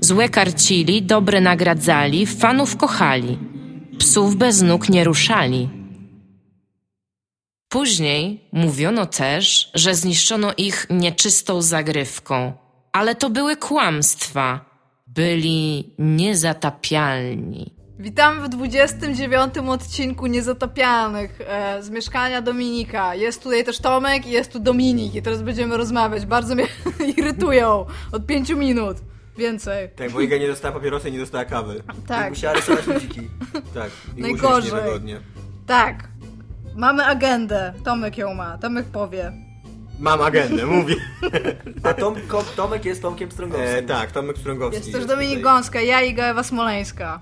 Złe karcili, dobre nagradzali, fanów kochali. Psów bez nóg nie ruszali. Później mówiono też, że zniszczono ich nieczystą zagrywką, ale to były kłamstwa. Byli niezatapialni. Witamy w 29 odcinku Niezatapialnych e, z mieszkania Dominika. Jest tutaj też Tomek i jest tu Dominik i teraz będziemy rozmawiać. Bardzo mnie irytują od 5 minut. Więcej. Tak, bo Iga nie dostała papierosa i nie dostała kawy. Tak, Musiała rysować ludziki. Tak. I Najgorzej. niewygodnie. tak. Mamy agendę. Tomek ją ma. Tomek powie. Mam agendę, mówię. A Tom, Tomek jest Tomkiem Strągowskim. E, tak, Tomek Strągowski. Jest też Dominik tutaj. Gąska, ja i Ewa Smoleńska.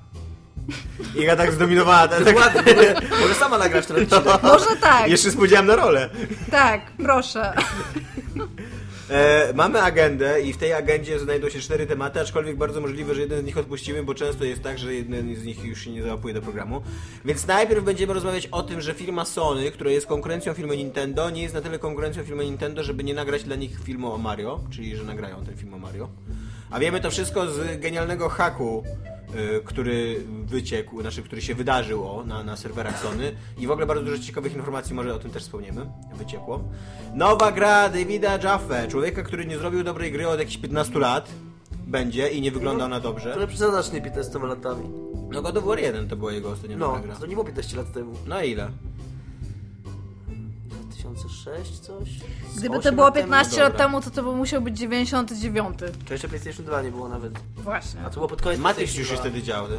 Iga tak zdominowała. Tak, tak, Ładnie, może, sama nagrać ten odcinek. Może tak, jeszcze spodziewałem na rolę. tak, proszę. E, mamy agendę i w tej agendzie znajdą się cztery tematy, aczkolwiek bardzo możliwe, że jeden z nich odpuścimy, bo często jest tak, że jeden z nich już się nie załapuje do programu. Więc najpierw będziemy rozmawiać o tym, że firma Sony, która jest konkurencją firmy Nintendo, nie jest na tyle konkurencją firmy Nintendo, żeby nie nagrać dla nich filmu o Mario, czyli że nagrają ten film o Mario. A wiemy to wszystko z genialnego haku, który wyciekł, znaczy który się wydarzył o, na, na serwerach Sony i w ogóle bardzo dużo ciekawych informacji, może o tym też wspomniemy, wyciekło. Nowa gra Davida Jaffe, człowieka, który nie zrobił dobrej gry od jakichś 15 lat, będzie i nie wygląda ona dobrze. Ale przesadzasz nie 15 latami. No God of War 1 to była jego ostatnia No, gra. to nie było 15 lat temu. No ile? 2006 coś? Z Gdyby to 8 było lat temu? 15 lat temu, to to by musiał być 99. To jeszcze PlayStation 2 nie było nawet. Właśnie. A to było pod koniec Matrix już się 2. wtedy działo. nie?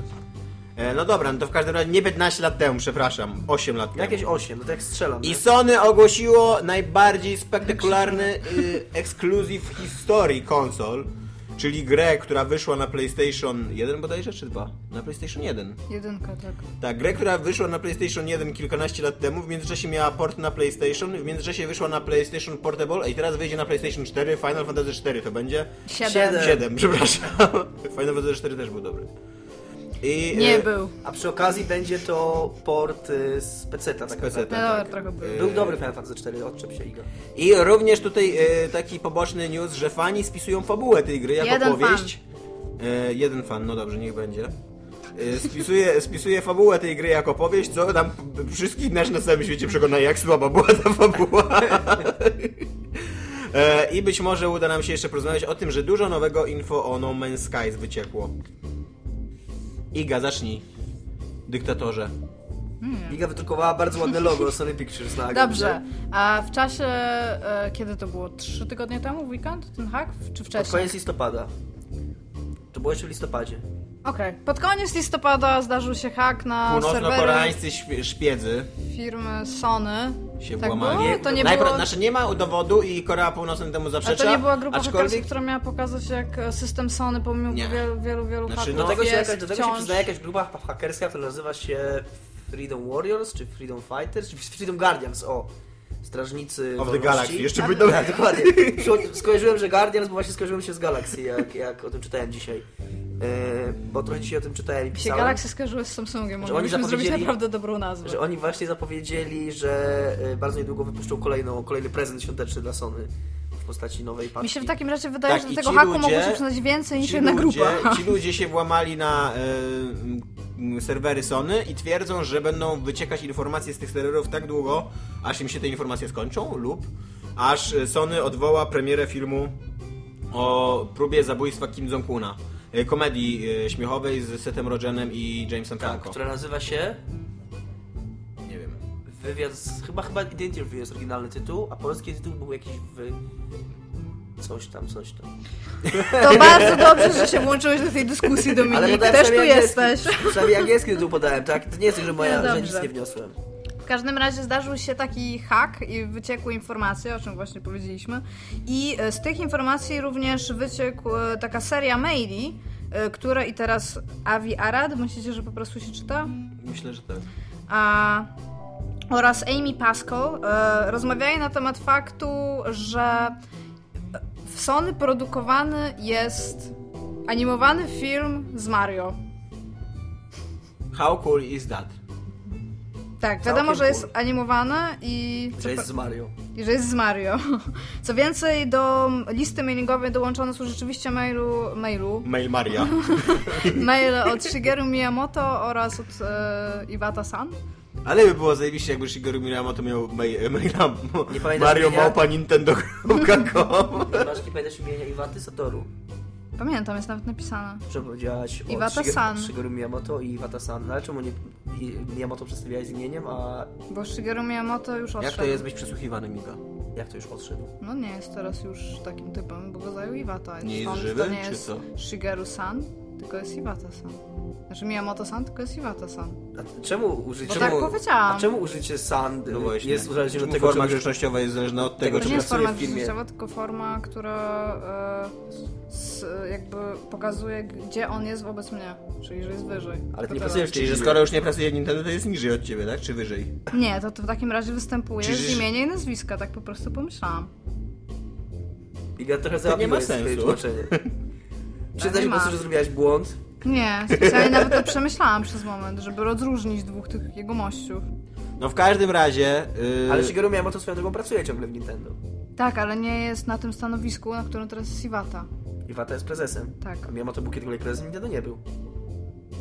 E, no dobra, no to w każdym razie nie 15 lat temu, przepraszam, 8 lat temu. Jakieś 8, no to jak strzelam. I? Sony ogłosiło najbardziej spektakularny y, ekskluzyw w historii konsol, czyli grę, która wyszła na PlayStation 1 bodajże, czy 2? Na PlayStation 1. Jedynka, tak. Tak, grę, która wyszła na PlayStation 1 kilkanaście lat temu, w międzyczasie miała port na PlayStation, w międzyczasie wyszła na PlayStation Portable, a i teraz wyjdzie na PlayStation 4, Final Fantasy 4 to będzie? Siedem. Siedem. 7, przepraszam. Final Fantasy 4 też był dobry. I, Nie e, był. A przy okazji będzie to port y, z PC-ta. Tak Z PC-ta. No tak. trochę był. Był dobry Final Fantasy 4, odczep się Iga. I również tutaj e, taki poboczny news, że fani spisują fabułę tej gry jako Jeden powieść. E, jeden fan, no dobrze, niech będzie. E, spisuje, spisuje fabułę tej gry jako powieść, co tam wszystkich nas na całym świecie przekona, jak słaba była ta fabuła. E, I być może uda nam się jeszcze porozmawiać o tym, że dużo nowego info o No Man's Skies wyciekło. Iga, zacznij. Dyktatorze. Iga wydrukowała bardzo ładne logo Sony Pictures na. Dobrze. A w czasie, e, kiedy to było? Trzy tygodnie temu, w weekend? Ten hack? Czy Pod wcześniej? koniec listopada. To było jeszcze w listopadzie. Okej. Pod koniec listopada zdarzył się hack na serwery Północno-koreańscy szpiedzy firmy Sony. Się Tak włamali. było? To nie Najpro- było... Znaczy nie ma dowodu i Korea Północna temu A zaprzecza. to nie była grupa aczkolwiek hakersów, która miała pokazać, jak e, system Sony pomimo Nie. wielu, wielu, wielu Znaczy, hacków no Do tego, się jakaś, do tego się przyznaje jakaś grupa hakerska, która nazywa się Freedom Warriors, czy Freedom Fighters, czy Freedom Guardians, o. Strażnicy Of the wolności. Galaxy. Jeszcze tak, by dobrze. tak, dokładnie. Skojarzyłem, że Guardians, bo właśnie skojarzyłem się z Galaxy, jak, jak o tym czytałem dzisiaj. E, bo trochę dzisiaj o tym czytałem i się pisałem. Galaxy skojarzyły z Samsungiem. Mogliśmy zrobić naprawdę dobrą nazwę. Że oni właśnie zapowiedzieli, że e, bardzo niedługo wypuszczą kolejną, kolejny prezent świąteczny dla Sony w postaci nowej paczki. Mi się w takim razie wydaje, Tak, że do tego haku ludzie- mogło się przyznać więcej niż jedna ludzie, grupa. ci ludzie się włamali na m, serwery Sony i twierdzą, że będą wyciekać informacje z tych serwerów tak długo, aż im się te informacje skończą lub aż Sony odwoła premierę filmu o próbie zabójstwa Kim Jong-una. E, Komedii e, śmiechowej z Setem Rogenem i Jamesem tak, Franco. która nazywa się Nie wiem. Wywiad z, chyba, chyba The Interview jest oryginalny tytuł, a polski tytuł był jakiś w... Coś tam, coś tam. To bardzo dobrze, że się włączyłeś do tej dyskusji, Dominik. podałem Też tu angielski- jesteś. Przynajmniej angielski tytuł podałem, tak? To nie jest tak, że moja, No że nic nie wniosłem. W każdym razie zdarzył się taki hack i wyciekły informacje, o czym właśnie powiedzieliśmy. I e, z tych informacji również wyciekł e, taka seria maili, y, które i teraz Avi Arad, myślicie, że po prostu się czyta? Myślę, że tak. A, oraz Amy Pascal e, rozmawiali na temat faktu, że w Sony produkowany jest animowany film z Mario. How cool is that? Tak, wiadomo, że jest cool. animowane i, Że jest z Mario. i że jest z Mario. Co więcej, do listy mailingowej dołączone są rzeczywiście mailu, mailu Mail Maria. maile od Shigeru Miyamoto oraz od e, Iwata San. Ale by było zajebiście, jakby Shigeru Miyamoto miał mail, maila Nie pamiętasz Mario imienia? małpa Nintendo.com Masz nie pamiętasz imienia Iwaty Satoru? Pamiętam, jest nawet napisane. Że powiedziałaś o Iwata-san. Shigeru- Shigeru Miyamoto i Iwata-san. No ale czemu nie Miyamoto przedstawiałeś z imieniem, a Bo Shigeru Miyamoto już odszedł. Jak to jest być przesłuchiwany, Mika? jak to już odszedł? No nie jest teraz już takim typem, bo go zajął Iwata. Nie jest żywy, to nie czy jest co? Shigeru-san, tylko jest Iwata-san. Znaczy Miyamoto-san, tylko jest Iwata-san. A czemu użycie... Bo czemu, tak powiedziałam. A czemu użycie san No właśnie. jest uzależnione od tego, forma czy- grzecznościowa jest zależna od Tego, czy nie jest pracuje forma w filmie. grzecznościowa, tylko forma, która e, s, jakby pokazuje, gdzie on jest wobec mnie. Czyli, że jest wyżej. Ale ty nie pracujesz Czyli, że skoro już nie pracuje w Nintendo, to jest niżej od ciebie, tak? Czy wyżej? Nie, to, to w takim razie występuje z imienia i nazwiska, tak po prostu pomyślałam. Trochę nie załapiła ma Tak, jest swoje sensu. tłumaczenie. Przyznaj nie po prostu, że zrobiłaś błąd. Nie, specjalnie nawet to przemyślałam przez moment, żeby rozróżnić dwóch tych jego mościów. No w każdym razie... Yy... Ale Shigeru Miyamoto swoją drogą pracuje ciągle w Nintendo. Tak, ale nie jest na tym stanowisku, na którym teraz jest Iwata. Iwata jest prezesem. Tak. A Miyamoto był kiedykolwiek prezesem Nintendo nie był.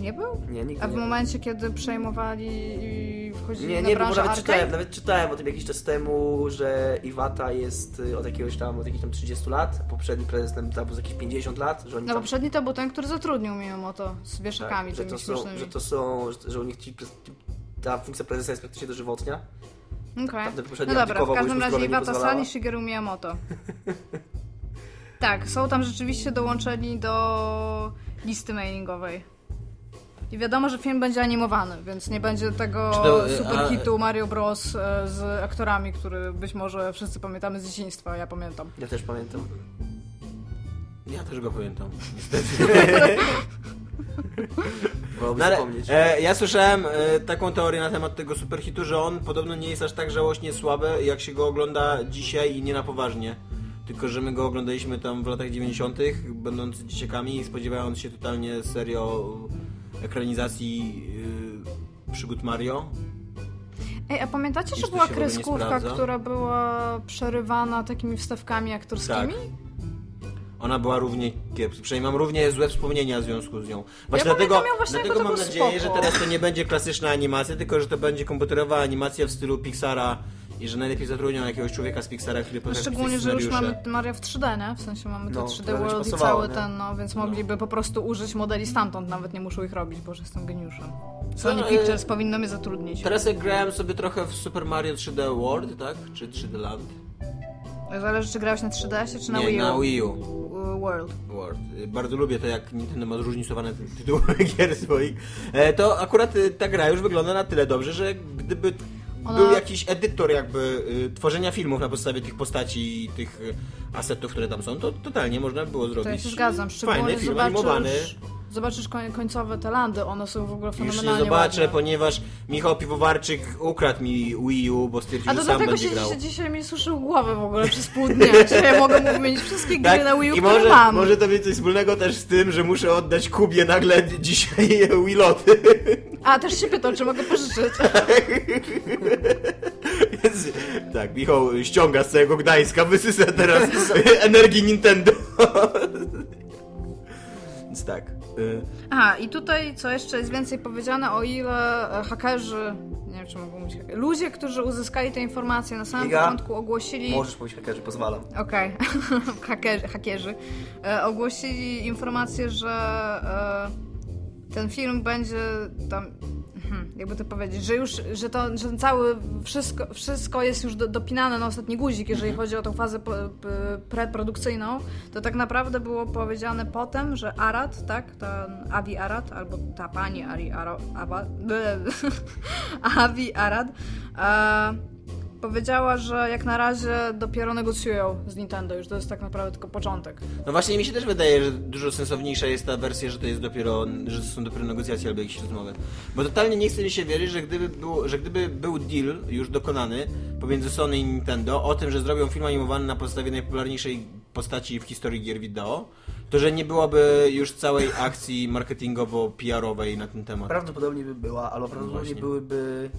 Nie był? Nie, nigdy A w nie był. momencie, kiedy przejmowali i wchodzili Nie, na nie, był, bo branżę nawet arcade? czytałem, nawet czytałem o tym jakiś czas temu, że Iwata jest y, od jakiegoś tam, od jakichś tam 30 lat, a poprzedni prezes tam tam z jakieś 50 lat, że oni No tam... poprzedni to był ten, który zatrudnił Miyamoto z wieszakami tak, że, to są, że to są, że, że u nich ci, ta funkcja prezesa jest praktycznie dożywotnia. Okej. Tamten No dobra, w każdym razie nie Iwata. San i Shigeru Miyamoto. tak, są tam rzeczywiście dołączeni do listy mailingowej. I wiadomo, że film będzie animowany, więc nie będzie tego to, y, super a- hitu Mario Bros. e, z aktorami, który być może wszyscy pamiętamy z dzieciństwa, ja pamiętam. Ja też pamiętam. Ja też go pamiętam, No ale, e, ja słyszałem e, taką teorię na temat tego superhitu, że on podobno nie jest aż tak żałośnie słaby, jak się go ogląda dzisiaj i nie na poważnie. Tylko, że my go oglądaliśmy tam w latach 90., będąc dzieciakami i spodziewając się totalnie serio ekranizacji e, przygód Mario. Ej, a pamiętacie, że była kreskówka, która była przerywana takimi wstawkami aktorskimi? Tak. Ona była równie kiepska. Przynajmniej mam równie złe wspomnienia w związku z nią. Właśnie Ja dlatego, właśnie, dlatego mam nadzieję, spoko. że teraz to nie będzie klasyczna animacja, tylko że to będzie komputerowa animacja w stylu Pixara i że najlepiej zatrudnią jakiegoś człowieka z Pixara, który No potrafi szczególnie, że już mamy. Mario w 3D, nie? W sensie mamy No, 3D to będzie World i cały nie? ten, no, więc mogliby po prostu użyć modeli stamtąd, nawet nie muszą ich robić, bo że jestem geniuszem. Sony e, Pictures powinno mnie zatrudnić. Teraz jak grałem sobie trochę w Super Mario 3D World, tak? Czy 3D Land? Zależy, czy grałeś na 3DS-ie, czy na nie, Wii U. na Wii U. U- World. World. Bardzo lubię to, jak Nintendo ma zróżnicowane ty- tytuły gier swoich. E, to akurat y, ta gra już wygląda na tyle dobrze, że gdyby Ona- był jakiś edytor jakby y, tworzenia filmów na podstawie tych postaci i tych y, asetów, które tam są, to totalnie można by było zrobić To ja się zgadzam. Szczególnie fajny film animowany. Zobaczysz, zobaczysz koń, końcowe te landy, one są w ogóle Już fenomenalnie nie zobaczę, ładne. ponieważ Michał Piwowarczyk ukradł mi Wii U, bo stwierdził, A że to sam będzie się, grał. się dzisiaj mi suszył głowę w ogóle przez pół dnia, że ja mogę mu wymienić wszystkie gry na Wii U, Tak? I które może, mam. może to mieć coś wspólnego też z tym, że muszę oddać Kubie nagle dzisiaj Wiloty. A, też się pytał, czy mogę pożyczyć. Więc, tak, Michał ściąga z całego Gdańska, wysysa teraz energii Nintendo. Więc tak. Y, Aha, i tutaj co jeszcze jest więcej powiedziane, o ile hakerzy, nie wiem czy mogą mówić hakerzy, ludzie, którzy uzyskali te informacje na samym Iga, początku ogłosili... Możesz powiedzieć hakerzy, pozwalam. Okej, hakerzy, hakierzy e, ogłosili informację, że e, ten film będzie tam, hmm, jakby to powiedzieć, że już, że to, że ten cały, wszystko, wszystko jest już do, dopinane na ostatni guzik, jeżeli chodzi o tą fazę po, p, preprodukcyjną, to tak naprawdę było powiedziane potem, że Arad, tak, ten Avi Arad, albo ta pani Ari Aro, Aba, Avi Arad, e, powiedziała, że jak na razie dopiero negocjują z Nintendo, już to jest tak naprawdę tylko początek. No właśnie mi się też wydaje, że dużo sensowniejsza jest ta wersja, że to jest dopiero, że to są dopiero negocjacje albo jakieś rozmowy. Bo totalnie nie chce mi się wierzyć, że gdyby był, że gdyby był deal już dokonany pomiędzy Sony i Nintendo o tym, że zrobią film animowany na podstawie najpopularniejszej postaci w historii gier wideo, to że nie byłoby już całej akcji marketingowo-PR-owej na ten temat. Prawdopodobnie by była, ale prawdopodobnie Właśnie. byłyby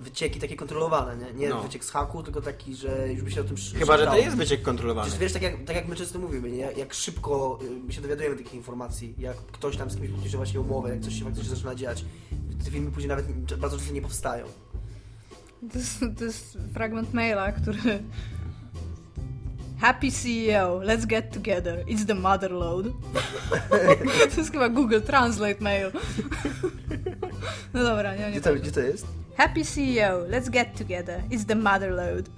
wycieki takie kontrolowane, nie? Nie No. wyciek z haku, tylko taki, że już by się o tym Chyba, że to jest wyciek kontrolowany. Przecież wiesz, tak jak, tak jak my często mówimy, nie? Jak, szybko my się dowiadujemy takich informacji, jak ktoś tam z kimś podpisze właśnie umowę, jak coś się faktycznie zaczyna dziać, te filmy później nawet bardzo często nie powstają. To jest, to jest fragment maila, który... Happy CEO, let's get together. It's the motherload. to jest chyba Google Translate mail. no dobra, nie, nie. Gdzie to, gdzie to jest? Happy CEO, let's get together. It's the motherload.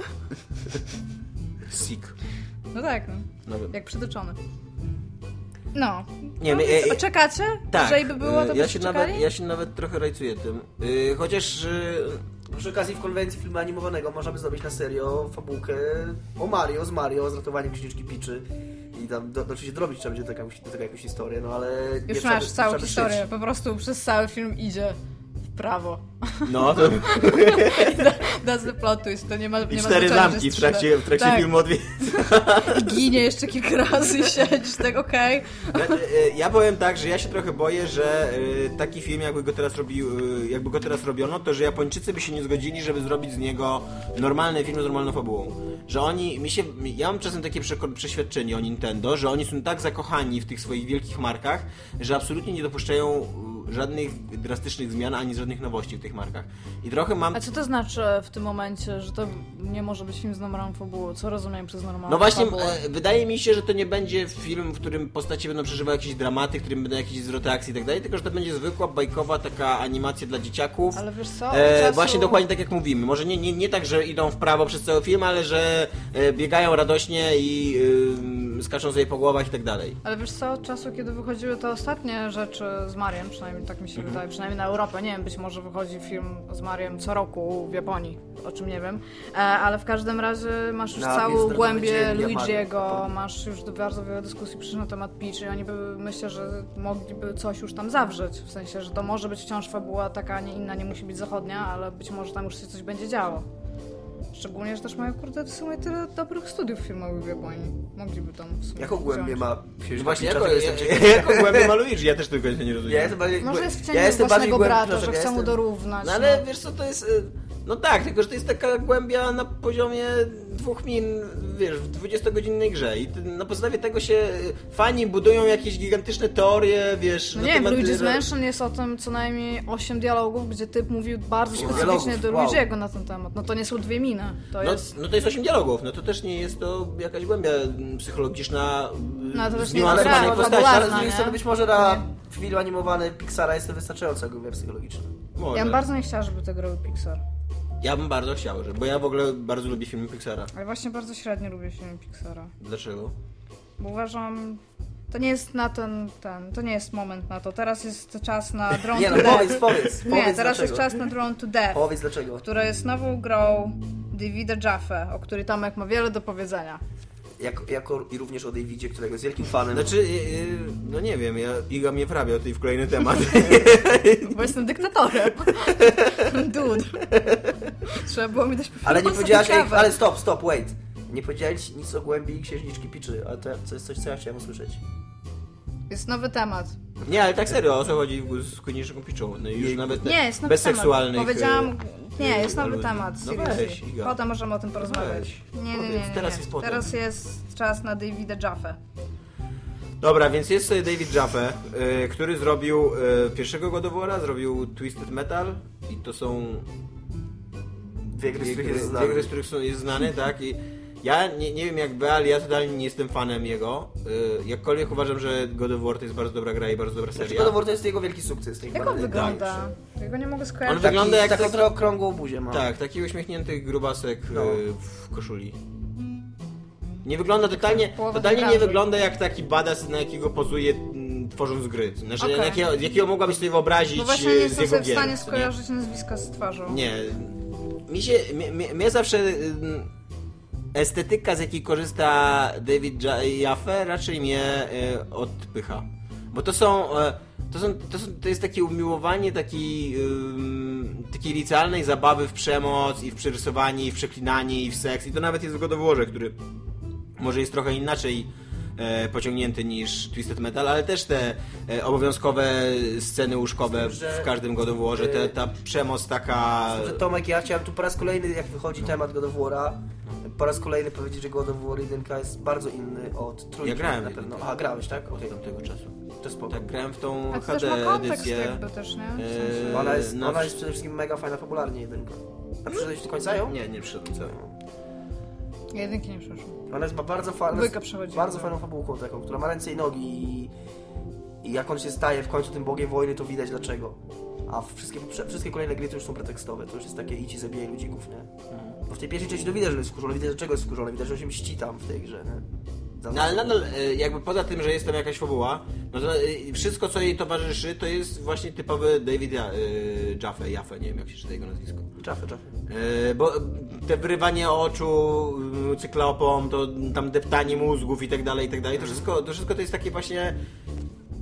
Sick. No tak, no. No, jak przytoczony. No. Nie, no e- e- czekacie? tak. Jeżeli by było, to y, byście ja się, czekali? nawet, ja się nawet trochę rajcuję tym. Y, chociaż... y, Przy okazji w konwencji filmu animowanego można by zrobić na serio fabułkę o Mario, z Mario, z ratowaniem księżniczki Piczy. I tam, do, oczywiście dorobić trzeba będzie do tego, do tego jakąś historię, no ale... Już masz całą historię. Po prostu przez cały film idzie prawo. No, to... That's the plot twist. To nie ma, nie I ma cztery znaczenia, zamki w trakcie, w trakcie tak. filmu odwie... I ginie jeszcze kilka razy i siedzisz tak, okej. Znaczy, e, Ja powiem tak, że ja się trochę boję, że e, taki film jakby go teraz robił, e, jakby go teraz robiono, to że Japończycy by się nie zgodzili, żeby zrobić z niego normalny film z normalną fabułą. Że oni, mi się, ja mam czasem takie przeświadczenie o Nintendo, że oni są tak zakochani w tych swoich wielkich markach, że absolutnie nie dopuszczają żadnych drastycznych zmian, ani żadnych nowości w tych markach. I trochę mam... A co to znaczy w tym momencie, że to nie może być film z normalną fabułą? Co rozumiem przez normalną No właśnie, fabułę? e, wydaje mi się, że to nie będzie film, w którym postacie będą przeżywały jakieś dramaty, w którym będą jakieś zwroty akcji i tak dalej, tylko że to będzie zwykła, bajkowa taka animacja dla dzieciaków. Ale wiesz co? E, czasu- Właśnie dokładnie tak jak mówimy. Może nie, nie, nie tak, że idą w prawo przez cały film, ale że e, biegają radośnie i e, skaczą sobie po głowach i tak dalej. Ale wiesz co, od czasu, kiedy wychodziły te ostatnie rzeczy z Mariem, przynajmniej tak mi się wydaje, przynajmniej na Europę, nie wiem, być może wychodzi film z Mariem co roku w Japonii, o czym nie wiem, e, ale w każdym razie masz już Na całą głębię Luigi'ego, Japonii. masz już bardzo wiele dyskusji przyszło na temat Peach i oni by, myślę, że mogliby coś już tam zawrzeć, w sensie, że to może być wciąż fabuła taka, a nie inna, nie musi być zachodnia, ale być może tam już się coś będzie działo. Szczególnie, że też mają, kurde, w sumie tyle dobrych studiów filmowych w Japonii. Mogliby tam w sumie Jaką głębię ma księżniczka Właśnie, Picza, jako, jestem ciekaw. jako głębię ma Luigi, ja też tego nie rozumiem. Ja jestem bardziej, Może jest w cieniu ja własnego brata, że chce ja mu dorównać. No ale no. wiesz co, to jest... y, No tak, tylko że to jest taka głębia na poziomie dwóch min, wiesz, w 20-godzinnej grze i na podstawie tego się y, fani budują jakieś gigantyczne teorie, wiesz... No nie wiem, w temat- Luigi's Mansion jest o tym co najmniej 8 dialogów, gdzie typ mówił bardzo specyficznie dialogów, do wow. Luigi'ego na ten temat. No to nie są dwie miny, to No, jest... no to jest 8 dialogów, no to też nie jest to jakaś głębia mm, psychologiczna, y, No to też nie zniuansowanej gra, postaci. Ale z drugiej nie? strony być może na film animowany Pixara jest to wystarczająca głębia psychologiczna. Może. Ja bym bardzo nie chciała, żeby to grał Pixar. Ja bym bardzo chciał, że, bo ja w ogóle bardzo lubię filmy Pixara. Ale właśnie bardzo średnio lubię filmy Pixara. Dlaczego? Bo uważam... To nie jest na ten, ten, to nie jest moment na to. Teraz jest czas na Drone Nie to no, Death. powiedz, powiedz, Nie, powiedz teraz jest dlaczego. czas na Drone to Death, Powiedz dlaczego. która jest nową grą Davida Jaffe, o której Tomek ma wiele do powiedzenia. Jako, jako i również o Davidzie, którego jest wielkim fanem. Znaczy, y, y, no nie wiem, ja, Iga mnie wrabia tutaj w kolejny temat. Bo jestem dyktatorem. Dude. Trzeba było mi dać ale nie po powiedziałaś, ej, ale stop, stop, wait. Nie powiedziałeś nic o głębi księżniczki Piczy, ale to, to jest coś, co ja chciałem usłyszeć. Jest nowy temat. Nie, ale tak serio, o co chodzi z konieczną piczą? No już nawet Nie, jest nowy bez temat. seksualnych... Powiedziałam... Nie, jest nowy temat. No weź, Iga. Potem możemy o tym porozmawiać. Weź. Nie, nie, nie, nie, nie. teraz jest potem. Teraz jest czas na Davida Jaffe. Dobra, więc jest sobie David Jaffe, y, który zrobił y, pierwszego God of War'a, zrobił Twisted Metal i to są Dwie gry, z dwie których jest dwie znany. gry, z których są, jest znany, tak? I ja nie, nie wiem jak wy, ale ja totalnie nie jestem fanem jego. Y, jakkolwiek uważam, że God of War to jest bardzo dobra gra i bardzo dobra Znaczy, seria. God of War to jest jego wielki sukces. tej Jak on wygląda? się. Jego nie mogę skojarzyć. On wygląda jak taką taki- trochę okrągłą buzię ma. Tak, taki uśmiechnięty grubasek No. y, w koszuli. Nie wygląda totalnie, Połowa totalnie nie wygląda jak taki badass, na jakiego pozuje mm, tworząc gry. Znaczy, na jakiego, jakiego mogłabyś sobie wyobrazić No właśnie nie y, z jestem w gier. stanie nie? skojarzyć nazwiska z twarzą. Nie. mi się, mnie, mnie- zawsze ym, estetyka, z jakiej korzysta David Ja- Jaffe, raczej mnie y, odpycha. Bo to są, e, to są, to są, to jest takie umiłowanie takiej, ym, takiej licealnej zabawy w przemoc i w przerysowanie, i w przeklinanie, i w seks. I to nawet jest w God of Warze, który może jest trochę inaczej e, pociągnięty niż Twisted Metal, ale też te e, obowiązkowe sceny łóżkowe Że- w każdym God of Warze, te, ta przemoc taka... Że Tomek, ja chciałem tu po raz kolejny, jak wychodzi temat God of War'a, po raz kolejny powiedzieć, że God of War 1 jest bardzo inny od trójki. Ja grałem na pewno. Aha, grałeś, tak? Od Okej, tamtego czasu. to spoko. Tak, grałem w tą A to też HD ma edycję. jakby też, nie? W sensie- E, Bo Ona jest, na ona jest przede wszystkim mega fajna fabularnie jedynka. A przyszedłeś do końca ją? Nie, nie przyszedłem cały. Ja jedynki nie przeszłam. Ona jest ba- bardzo, fa- bardzo fajną fabułką taką, która ma ręce i nogi i, i jak on się staje w końcu tym bogiem wojny, to widać dlaczego. A wszystkie, wszystkie kolejne gry to już są pretekstowe, to już jest takie idź i zabijaj ludzików, nie? Bo w tej pierwszej części to widać, że jest skurzony, widać dlaczego jest skurzony, widać, że on się mści tam w tej grze, nie? No ale nadal, e, jakby poza tym, że jest tam jakaś fabuła, no to e, wszystko, co jej towarzyszy, to jest właśnie typowy David e, Jaffe, Jaffe, nie wiem jak się czyta jego nazwisko. Czafy, czafy. E, Bo te wyrywanie oczu y, cyklopom, to tam deptanie mózgów i tak dalej, i tak dalej, to wszystko, to wszystko to jest takie właśnie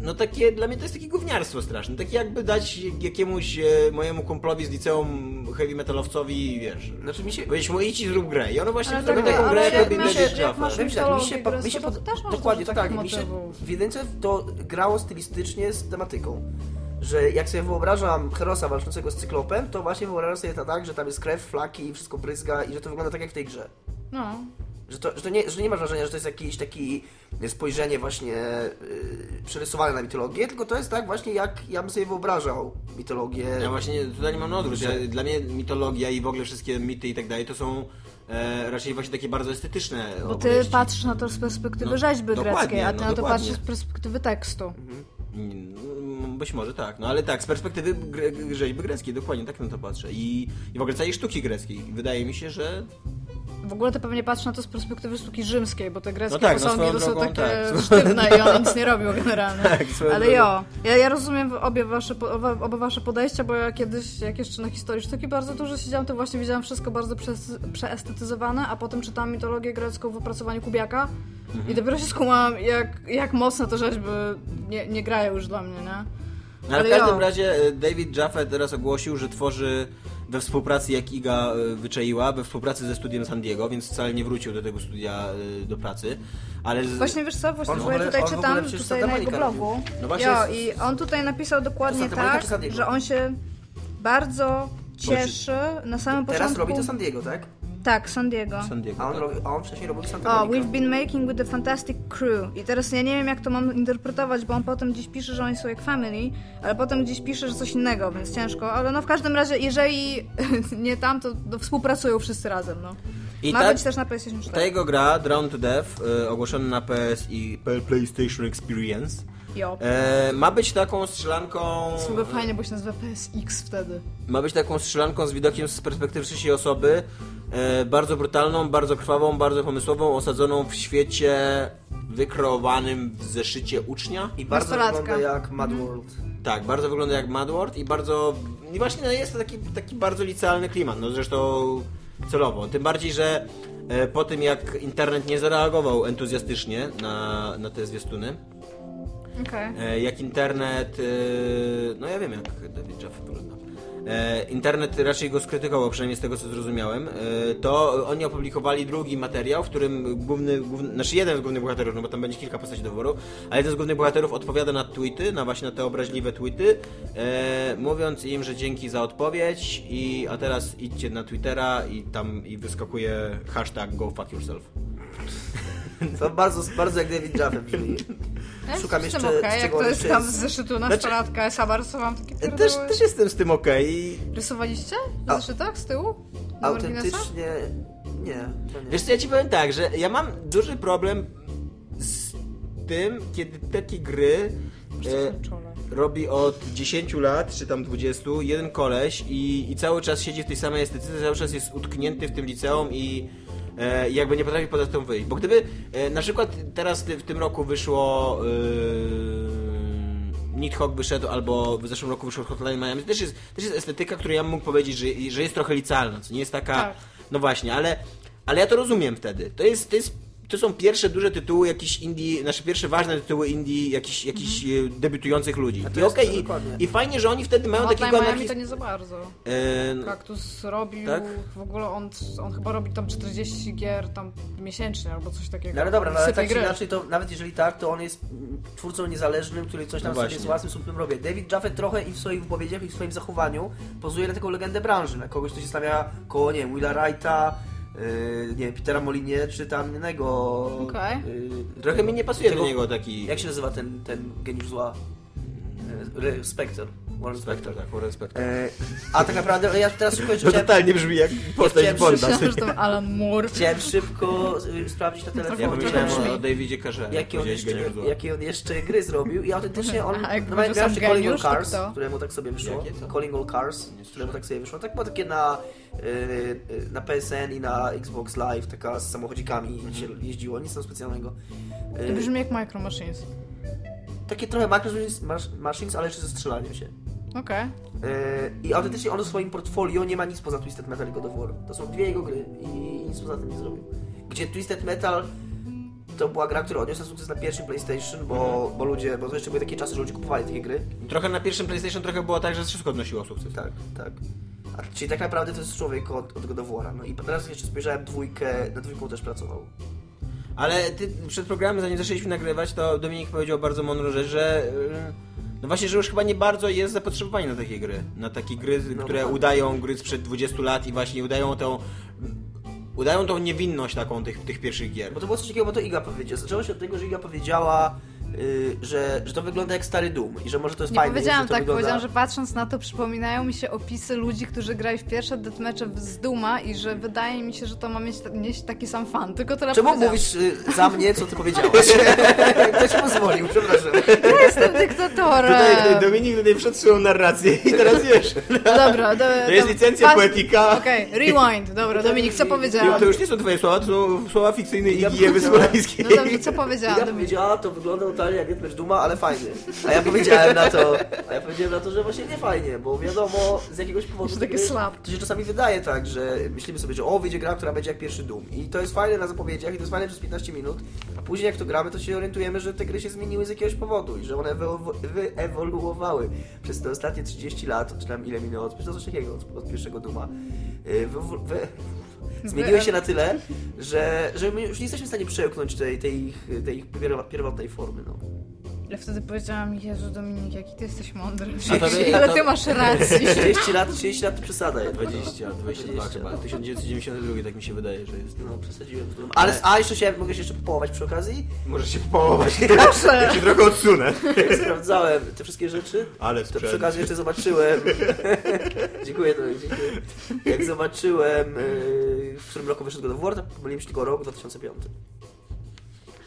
no takie, dla mnie to jest takie gówniarstwo straszne. Takie jakby dać jakiemuś e, mojemu kumplowi z liceum heavy metalowcowi, wiesz, Znaczy mi się... powiedzieć mu idź i zrób grę. I ono właśnie Ale zrobi tak, taką grę, robi masz- David jak masz Jaffe. Tak, mi się, po, mi się po, to też masz dokładnie, takich mi się w jedynce to grało stylistycznie z tematyką. Że jak sobie wyobrażam Herosa walczącego z cyklopem, to właśnie wyobrażam sobie to tak, że tam jest krew, flaki i wszystko bryzga i że to wygląda tak jak w tej grze. No. Że, to, że, to nie, że nie ma wrażenia, że to jest jakieś takie spojrzenie właśnie yy, przerysowane na mitologię, tylko to jest tak właśnie jak ja bym sobie wyobrażał mitologię. Ja właśnie tutaj nie mam na odwrót. Ja, dla mnie mitologia i w ogóle wszystkie mity i tak dalej to są e, raczej właśnie takie bardzo estetyczne Bo ty patrzysz na to z perspektywy No, rzeźby greckiej, a ty no, na to patrzysz z perspektywy tekstu. Mm, Być może tak, no ale tak, z perspektywy gre- rzeźby greckiej, dokładnie tak na to patrzę. I, I w ogóle całej sztuki greckiej. Wydaje mi się, że W ogóle ty pewnie patrzysz na to z perspektywy sztuki rzymskiej, bo te greckie No tak, no posągi swoją to są drogą, takie tak. sztywne i one nic nie robią generalnie. Tak, Ale jo, ja, ja rozumiem obie wasze, oba, oba wasze podejścia, bo ja kiedyś, jak jeszcze na historii sztuki bardzo dużo siedziałam, to właśnie widziałam wszystko bardzo przez, przeestetyzowane, a potem czytałam mitologię grecką w opracowaniu Kubiaka Mhm. i dopiero się skumałam, jak, jak mocno te rzeźby nie, nie grają już dla mnie, nie? No, ale w Ale każdym jo. razie e, David Jaffe teraz ogłosił, że tworzy we współpracy, jak Iga e, wyczaiła, we współpracy ze studiem San Diego, więc wcale nie wrócił do tego studia e, do pracy. Ale z... Właśnie wiesz co, właśnie ogóle- tutaj czytam tutaj na jego blogu. No właśnie jo, z- i on tutaj napisał dokładnie tak, że on się bardzo cieszy na samym Teraz początku. robi to San Diego, tak? Tak, San Diego. San Diego. A on, tak. robi, a on wcześniej robił Santa O, Monica. we've been making with the fantastic crew. I teraz ja nie wiem, jak to mam interpretować, bo on potem gdzieś pisze, że oni są jak family, ale potem gdzieś pisze, że coś innego, więc ciężko. Ale no w każdym razie, jeżeli nie tam, to no, współpracują wszyscy razem, no. I Ma ta- być też na PlayStation 4. Ta jego gra, Drown to Death, e, ogłoszona na PS i PlayStation Experience. E, ma być taką strzelanką... Słuchaj, fajnie, bo się nazywa PSX wtedy. Ma być taką strzelanką z widokiem z perspektywy trzeciej osoby, e, bardzo brutalną, bardzo krwawą, bardzo pomysłową, osadzoną w świecie wykreowanym w zeszycie ucznia. I bardzo Nastolatka. wygląda jak Mad World. Tak, bardzo wygląda jak Madworld i bardzo... I właśnie no, jest to taki, taki bardzo licealny klimat, no zresztą celowo. Tym bardziej, że e, po tym jak internet nie zareagował entuzjastycznie na, na te zwiastuny, Okej. E, jak internet. e, No ja wiem, jak David Jaffe wygląda. E, Internet raczej go skrytykował, przynajmniej z tego co zrozumiałem. To oni opublikowali drugi materiał, w którym główny, główny znaczy jeden z głównych bohaterów, no bo tam będzie kilka postaci do wyboru, ale jeden z głównych bohaterów odpowiada na tweety, na właśnie na te obraźliwe tweety, e, mówiąc im, że dzięki za odpowiedź i a teraz idźcie na Twittera i tam i wyskakuje hashtag go fuck yourself. To bardzo, bardzo jak David Jaffe brzmi. Ja Szukam jeszcze, z jak to jest tam z zeszytu Znaczy- nastolatka, ja sama rysowałam takie Też, pierdoły. też jestem z tym okej. i Rysowaliście? W A- zeszytach z tyłu? Marginesu? Autentycznie nie. To nie. Wiesz co, ja ci powiem tak, że ja mam duży problem z tym, kiedy takie gry e, Na robi od 10 lat, czy tam 20, jeden koleś i, i cały czas siedzi w tej samej estetyce, cały czas jest utknięty w tym liceum i e, jakby nie potrafi poza tym wyjść. Bo gdyby e, na przykład teraz w tym roku wyszło e, Nidhogg wyszedł, albo w zeszłym roku wyszedł Hotline Miami. To też jest, też jest estetyka, której ja bym mógł powiedzieć, że, że jest trochę licealna, co nie jest taka... Tak. No właśnie, ale, ale ja to rozumiem wtedy. To jest, to jest to są pierwsze duże tytuły jakichś indie, nasze pierwsze ważne tytuły indie jakichś, jakichś e, debiutujących ludzi. I to i, dokładnie. i fajnie, że oni wtedy mają Hotline takiego Miami anarchist- to nie za bardzo. E, no, Kaktus robił, Tak? w ogóle on, on chyba robi tam 40 gier tam miesięcznie albo coś takiego. No ale dobra, no, ale tak czy gry. inaczej, to nawet jeżeli tak, to on jest twórcą niezależnym, który coś tam No sobie z własnym sumptem robi. David Jaffe trochę i w swoich wypowiedziach, i w swoim zachowaniu pozuje na taką legendę branży, na kogoś, kto się stawia koło, nie wiem, Willa Wrighta, yy, nie wiem, Petera Molinie, czy tam innego... Okej. yy, trochę mi nie pasuje tego- do niego taki... Jak się nazywa ten, ten geniusz zła? Yy, Spectre. Warren. Spectre, tak, Warren Spectre. E, a tak naprawdę, ja teraz szybko jeszcze To chciałem, totalnie brzmi jak postać Bonda. Myślałam, że to Alan Moore. chciałem szybko y, sprawdzić na telefonie. Ja brzmi. o Davidzie Carze. jakie on, jeszcze, jakie on jeszcze gry zrobił i autentycznie on A jak no, powiedział grał się Calling All Cars, któremu tak sobie wyszło. Calling All Cars, któremu tak sobie wyszło. Tak było takie na, y, y, na PSN i na Xbox Live, taka z samochodzikami Mhm. się jeździło, nic tam specjalnego. To brzmi jak Micro Machines. Takie trochę Mach- Machines, ale jeszcze ze strzelaniem się. Okej. Y, I autentycznie on w swoim portfolio nie ma nic poza Twisted Metal i God of War. To są dwie jego gry i nic poza tym nie zrobił. Gdzie Twisted Metal to była gra, która odniosła sukces na pierwszym PlayStation, bo, Mhm. bo ludzie, bo to jeszcze były takie czasy, że ludzie kupowali takie gry. Trochę na pierwszym PlayStation trochę było tak, że wszystko odnosiło sukces. Tak, tak. A, czyli tak naprawdę to jest człowiek od, od God of War'a. No i teraz jeszcze spojrzałem dwójkę, na dwójką też pracował. Ale ty przed programem, zanim zaczęliśmy nagrywać, to Dominik powiedział bardzo mądrą rzecz, że yy, no właśnie, że już chyba nie bardzo jest zapotrzebowanie na takie gry. Na takie gry, No które tak. udają gry sprzed 20 lat i właśnie udają tą udają tą niewinność taką tych, tych pierwszych gier. Bo to było coś takiego, bo to Iga powiedziała. Zaczęło się od tego, że Iga powiedziała, y, że, że to wygląda jak stary Doom i że może to jest Nie fajne. powiedziałam że to tak, wygląda... powiedziałam, że patrząc na to przypominają mi się opisy ludzi, którzy grają w pierwsze deathmatche z Duma i że wydaje mi się, że to ma mieć, nieść taki sam fan, tylko tyle Czemu mówisz y, za mnie, co ty powiedziałaś? Kto ci pozwolił? Przepraszam. Ja jestem dyktatorem. Tutaj Dominik tutaj przedsuwał narrację i teraz wiesz. No dobra, do, To jest licencja poetyka. Okej, rewind. Dobra, Dominik, co powiedziałam? To już nie są twoje słowa, to są słowa fikcyjne Ja Igi Ewy Smoleńskiej. No dobrze, co powiedziałam? powiedziała, to wygląda totalnie jak Deathmatch Duma, ale fajnie. A ja powiedziałem na to, a ja powiedziałem na to, że właśnie nie fajnie, bo wiadomo, z jakiegoś powodu... Takie slap. To się czasami wydaje tak, że myślimy sobie, że o, wyjdzie gra, która będzie jak pierwszy Doom. I to jest fajne na zapowiedziach i to jest fajne przez 15 minut, a później jak to gramy, to się orientujemy, że te gry się zmieniły z jakiegoś powodu i że one wyewo- wyewoluowały przez te ostatnie 30 lat, czy tam ile minęło, to coś takiego od, pierwszego Duma. Yy, Wy, wy, zmieniły się na tyle, że, że my już nie jesteśmy w stanie przełknąć tej, tej, ich- tej ich pierwotnej formy. No. Ja wtedy powiedziałam, Jezu Dominik, jaki ty jesteś mądry. A to wy- Ale to- ty masz rację. 30 lat, 30 lat to przesada. jednak. 20, 22 20, chyba. no. 1992 tak mi się wydaje, że jest. No, przesadziłem. Ale, a jeszcze się, mogę się jeszcze popołować przy okazji? Może się połować. Proszę. Ja się trochę odsunę. Sprawdzałem te wszystkie rzeczy. Ale To przy sprzęt. okazji jeszcze zobaczyłem. dziękuję, to dziękuję. Jak zobaczyłem, yy, w którym roku wyszedł God of War, to pomyliłem się tylko rok 2005.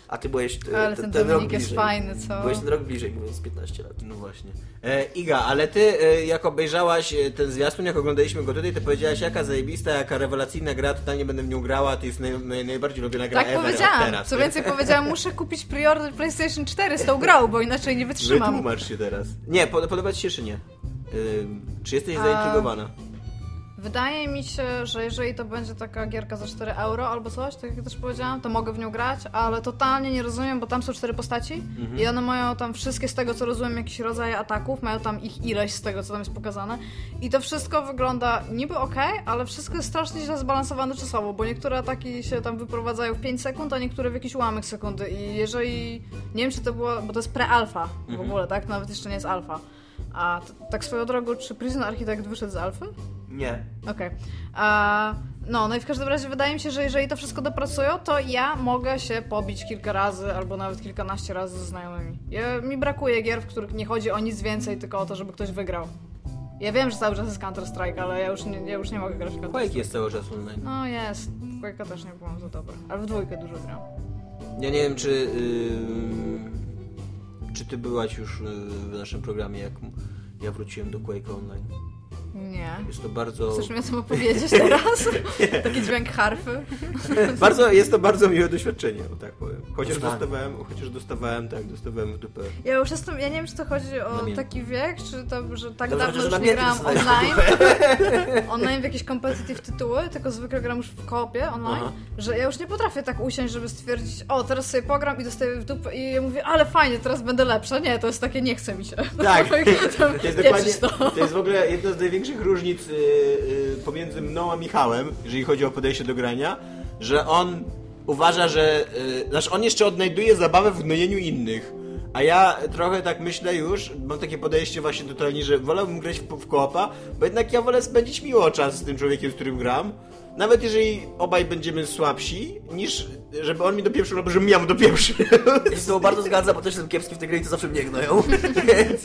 A ty byłeś yy, Ale ten Dominik jest bliżej. fajny, co? Byłeś ten rok bliżej, mówiąc 15 lat. No właśnie. E, Iga, ale ty e, jak obejrzałaś e, ten zwiastun, jak oglądaliśmy go tutaj, to powiedziałaś jaka zajebista, jaka rewelacyjna gra, totalnie będę w nią grała, to jest naj, naj, najbardziej lubiona gra Tak powiedziałam. teraz. Co więcej powiedziałam, muszę kupić preorder PlayStation 4 z tą grą, bo inaczej nie wytrzymam. Wytłumacz się teraz. Nie, pod, podoba ci się czy nie? Czy jesteś A- zaintrygowana? Wydaje mi się, że jeżeli to będzie taka gierka za 4 euro albo coś, tak jak też powiedziałam, to mogę w nią grać, ale totalnie nie rozumiem, bo tam są cztery postaci Mhm. i one mają tam wszystkie z tego co rozumiem jakieś rodzaje ataków, mają tam ich ileś z tego co tam jest pokazane i to wszystko wygląda niby ok, ale wszystko jest strasznie źle zbalansowane czasowo, bo niektóre ataki się tam wyprowadzają w 5 sekund, a niektóre w jakiś ułamek sekundy i jeżeli, nie wiem czy to było, bo to jest pre-alfa w Mhm. ogóle, tak? Nawet jeszcze nie jest alfa. A tak swoją drogą, czy Prison Architect wyszedł z alfy? Nie. Okej. A, No, no i w każdym razie wydaje mi się, że jeżeli to wszystko dopracują, to ja mogę się pobić kilka razy albo nawet kilkanaście razy ze znajomymi. Ja, mi brakuje gier, w których nie chodzi o nic więcej, tylko o to, żeby ktoś wygrał. Ja wiem, że cały czas jest Counter-Strike, ale ja już nie, ja już nie mogę grać w Quake Counter-Strike. jest cały czas online. No jest. Quake'a też nie byłam za dobra. Ale w dwójkę dużo gram. Ja nie wiem, czy ym, czy ty byłaś już y, w naszym programie, jak ja wróciłem do Quake Online. Nie. Jest to bardzo... Chcesz mi o tym opowiedzieć teraz? Taki dźwięk harfy. bardzo jest to bardzo miłe doświadczenie, tak powiem. Chociaż dostawałem, chociaż dostawałem, tak, dostawałem w dupę. Ja już jestem, ja nie wiem, czy to chodzi o taki wiek, czy to, że tak Dobrze, dawno że już nie grałam online. online w jakieś competitive tytuły, tylko zwykle gram już w koopie online, Aha. że ja już nie potrafię tak usiąść, żeby stwierdzić, o, teraz sobie pogram i dostaję w dupę i ja mówię, ale fajnie, teraz będę lepsza. Nie, to jest takie, nie chce mi się. Tak, to jest, pieprzyć dokładnie, to jest w ogóle jedna z największych różnic y, y, pomiędzy mną a Michałem, jeżeli chodzi o podejście do grania, że on uważa, że... Y, znaczy on jeszcze odnajduje zabawę w gnojeniu innych. A ja trochę tak myślę już, mam takie podejście właśnie totalnie, że wolałbym grać w, w koopa, bo jednak ja wolę spędzić miło czas z tym człowiekiem, z którym gram. Nawet jeżeli obaj będziemy słabsi, niż żeby on mi dopieprzył, albo żebym ja mu dopieprzył. Ja się z tobą bardzo zgadzam, bo też jestem kiepski w tej grze i to zawsze mnie gnoją. więc,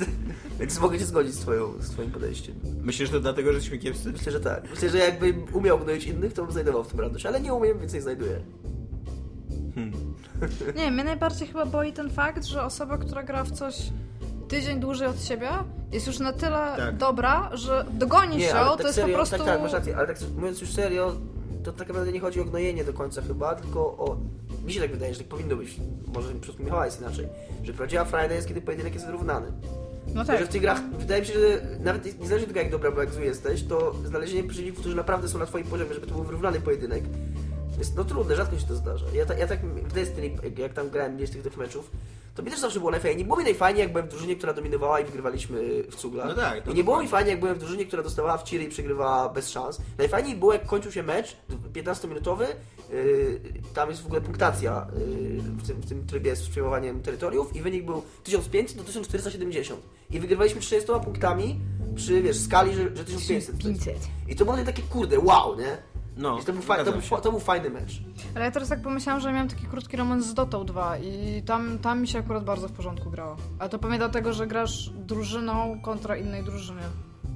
więc mogę się zgodzić z, twoją, z twoim podejściem. Myślisz, że to dlatego, że jesteśmy kiepscy? Myślę, że tak. Myślę, że jakbym umiał gnoić innych, to bym znajdował w tym radość, ale nie umiem, więc nie znajduję. Nie, mnie najbardziej chyba boi ten fakt, że osoba, która gra w coś tydzień dłużej od siebie, jest już na tyle Tak. dobra, że dogoni Nie, się, ale to tak jest serio, po prostu... tak, tak, masz rację, ale tak mówiąc już serio, to tak naprawdę nie chodzi o gnojenie do końca chyba, tylko o... Mi się tak wydaje, że tak powinno być. Może przypadku Michała jest inaczej. Że prawdziwa frajda jest, kiedy pojedynek jest wyrównany. No Tak. Że tak. w tych grach, wydaje mi się, że nawet niezależnie od tego, jak dobra, bo jak zły jesteś, to znalezienie przeciwników, którzy naprawdę są na twoim poziomie, żeby to był wyrównany pojedynek, jest no trudne, rzadko się to zdarza. Ja, ta, ja tak w Destiny, jak, jak tam grałem gdzieś tych, tych meczów, to mi też zawsze było najfajniej. Nie było mi najfajniej, jak byłem w drużynie, która dominowała i wygrywaliśmy w cugla. No tak, I nie było mi dokładnie. fajnie, jak byłem w drużynie, która dostawała w ciry i przegrywała bez szans. Najfajniej było, jak kończył się mecz, 15-minutowy, yy, tam jest w ogóle punktacja yy, w, tym, w tym trybie z przejmowaniem terytoriów i wynik był 1500 do 1470. I wygrywaliśmy 30 punktami przy, wiesz, skali, że, że 1500. 500. I to było takie, kurde, wow, nie? No, I to, był fa- to, był, to był fajny mecz. Ale ja teraz tak pomyślałam, że miałam taki krótki romans z Dotą 2 i tam, tam mi się akurat bardzo w porządku grało. Ale to pewnie dlatego, że grasz drużyną kontra innej drużynie.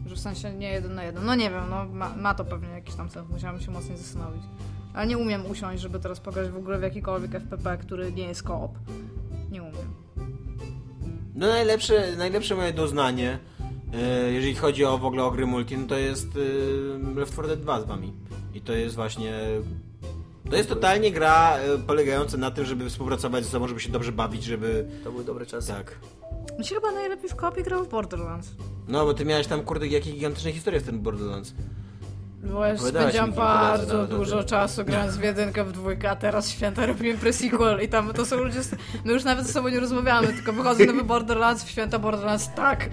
Że w sensie nie jeden na jeden. No nie wiem, no ma, ma to pewnie jakiś tam sens. Musiałam się mocniej zastanowić. Ale nie umiem usiąść, żeby teraz pograć w ogóle w jakikolwiek FPP, który nie jest koop. Nie umiem. No najlepsze, najlepsze moje doznanie, e, jeżeli chodzi o w ogóle o gry multi, no to jest e, Left 4 Dead 2 z wami. I to jest właśnie... To jest totalnie gra e, polegająca na tym, żeby współpracować ze sobą, żeby się dobrze bawić, żeby... To były dobre czasy. Tak. Mi się chyba najlepiej w koopie grał w Borderlands. No, bo ty miałeś tam, kurde, jakie gigantyczne historie w ten Borderlands. Bo ja Opowiadałaś spędziłam mi kilka razy bardzo nawet o dużo tym. czasu grając w jedynkę, w dwójkę, a teraz święta robimy pre-sequel i tam to są ludzie, z... my już nawet ze sobą nie rozmawiamy, tylko wychodzą nowy Borderlands, w święta Borderlands, tak,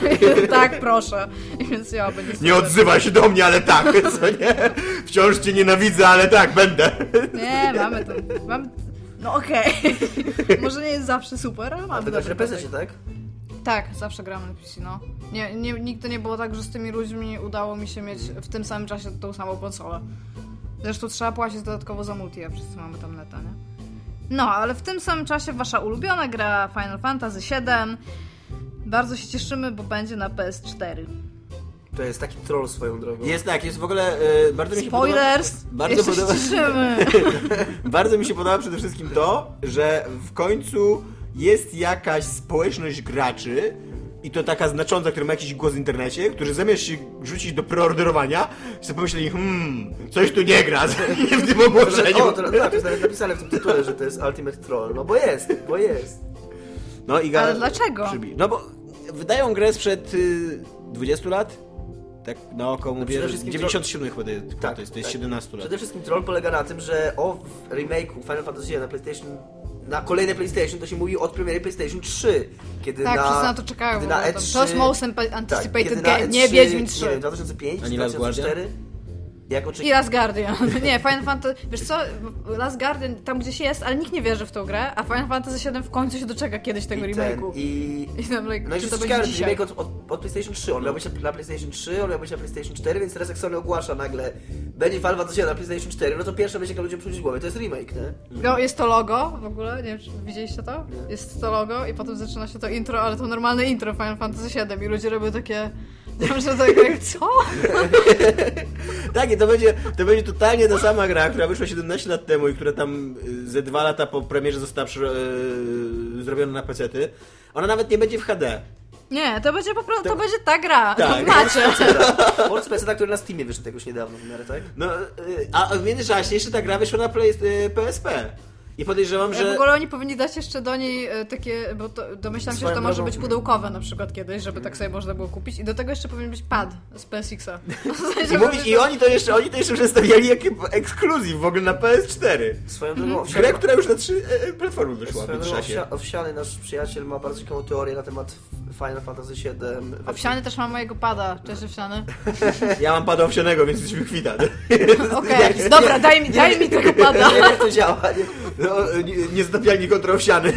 tak proszę. I więc ja będę Nie odzywaj się do mnie, ale tak, co nie? Wciąż cię nienawidzę, ale tak, będę. Nie, mamy to, mamy... No okej, może nie jest zawsze super, ale mamy dobry PC, tak? Tak, zawsze gramy na PC, no. Nie, nie, nigdy nie było tak, że z tymi ludźmi udało mi się mieć w tym samym czasie tą samą konsolę. Zresztą trzeba płacić dodatkowo za multi, a wszyscy mamy tam neta, nie? No, ale w tym samym czasie wasza ulubiona gra Final Fantasy VII. Bardzo się cieszymy, bo będzie na PS4. To jest taki troll swoją drogą. Jest tak, jest w ogóle... E, bardzo mi się Spoilers! Podoba, bardzo, podoba, się cieszymy! bardzo mi się podoba przede wszystkim to, że w końcu jest jakaś społeczność graczy, i to taka znacząca, która ma jakiś głos w internecie, którzy zamiast się rzucić do preorderowania, sobie pomyśleli, hmm, coś tu nie gra nie w tym ogłoszeniu. O, to, tak, to jest nawet napisane w tym tytule, że to jest Ultimate Troll. No bo jest, bo jest. No i Ale dlaczego? Przybi- No bo wydają grę sprzed y, 20 lat? Tak na oko mówię, przede że wszystkim 97 chyba to jest, Tak, to jest, to jest tak. 17 lat. Przede wszystkim troll polega na tym, że o w remake'u Final Fantasy na PlayStation na kolejne PlayStation to się mówi od premiery PlayStation 3, kiedy Tak, na wszyscy na to czekają. kiedy na ogóle tam. E3 To jest most tak, anticipated na game, E3, nie Wiedźmin Nie 3. wiem, 2005 A czy nie Last 2004. Jak I. Last Guardian. Nie, Final Fantasy... Wiesz co, Last Guardian tam gdzieś jest, ale nikt nie wierzy w tą grę, a Final Fantasy VII w końcu się doczeka kiedyś tego I, ten, remake'u. i, I tam, like, no i to ciekawe, remake od, od, od PlayStation 3. On miał być na PlayStation 3, on miał być na PlayStation 4, więc teraz jak Sony ogłasza nagle będzie Final Fantasy VII na PlayStation 4, no to pierwsze będzie, jak ludziom przyjdzie w głowie, to jest remake, nie? No, jest to logo w ogóle, nie wiem, czy widzieliście to? Jest to logo i potem zaczyna się to intro, ale to normalne intro Final Fantasy VII i ludzie robią takie... Że tak jak, co? Tak, i to będzie, to będzie totalnie ta sama gra, która wyszła 17 lat temu i która tam y, ze dwa lata po premierze została przy, y, zrobiona na pecety. Ona nawet nie będzie w HD. Nie, to będzie po prostu, to będzie ta gra. Tak. To macie. Port Spencera, który na Steamie wyszedł jakoś niedawno w miarę, tak? No, y, a w międzyczasie jeszcze ta gra wyszła na play, PSP. I podejrzewam, W że... ogóle oni powinni dać jeszcze do niej e, takie, bo to, domyślam się, że to może drogą- być pudełkowe na przykład kiedyś, żeby tak sobie można było kupić i do tego jeszcze powinien być pad z PSX-a. I, mówić, I oni to jeszcze, oni to jeszcze przedstawiali jak ekskluzyw w ogóle na PS4. Swoją drogą, Mhm. Grę, która już na trzy e, platformy wyszła w Swoją drogą owsia- owsiany nasz przyjaciel ma bardzo ciekawą teorię na temat Final Fantasy VII. wersji- Owsiany też ma mojego pada. Cześć Owsiany. Ja mam pada owsianego, więc jesteśmy kwita. Okej, dobra, daj mi, daj mi tego pada. Nie jak to działa, nie? No, nie, niezatapialni kontra owsiany.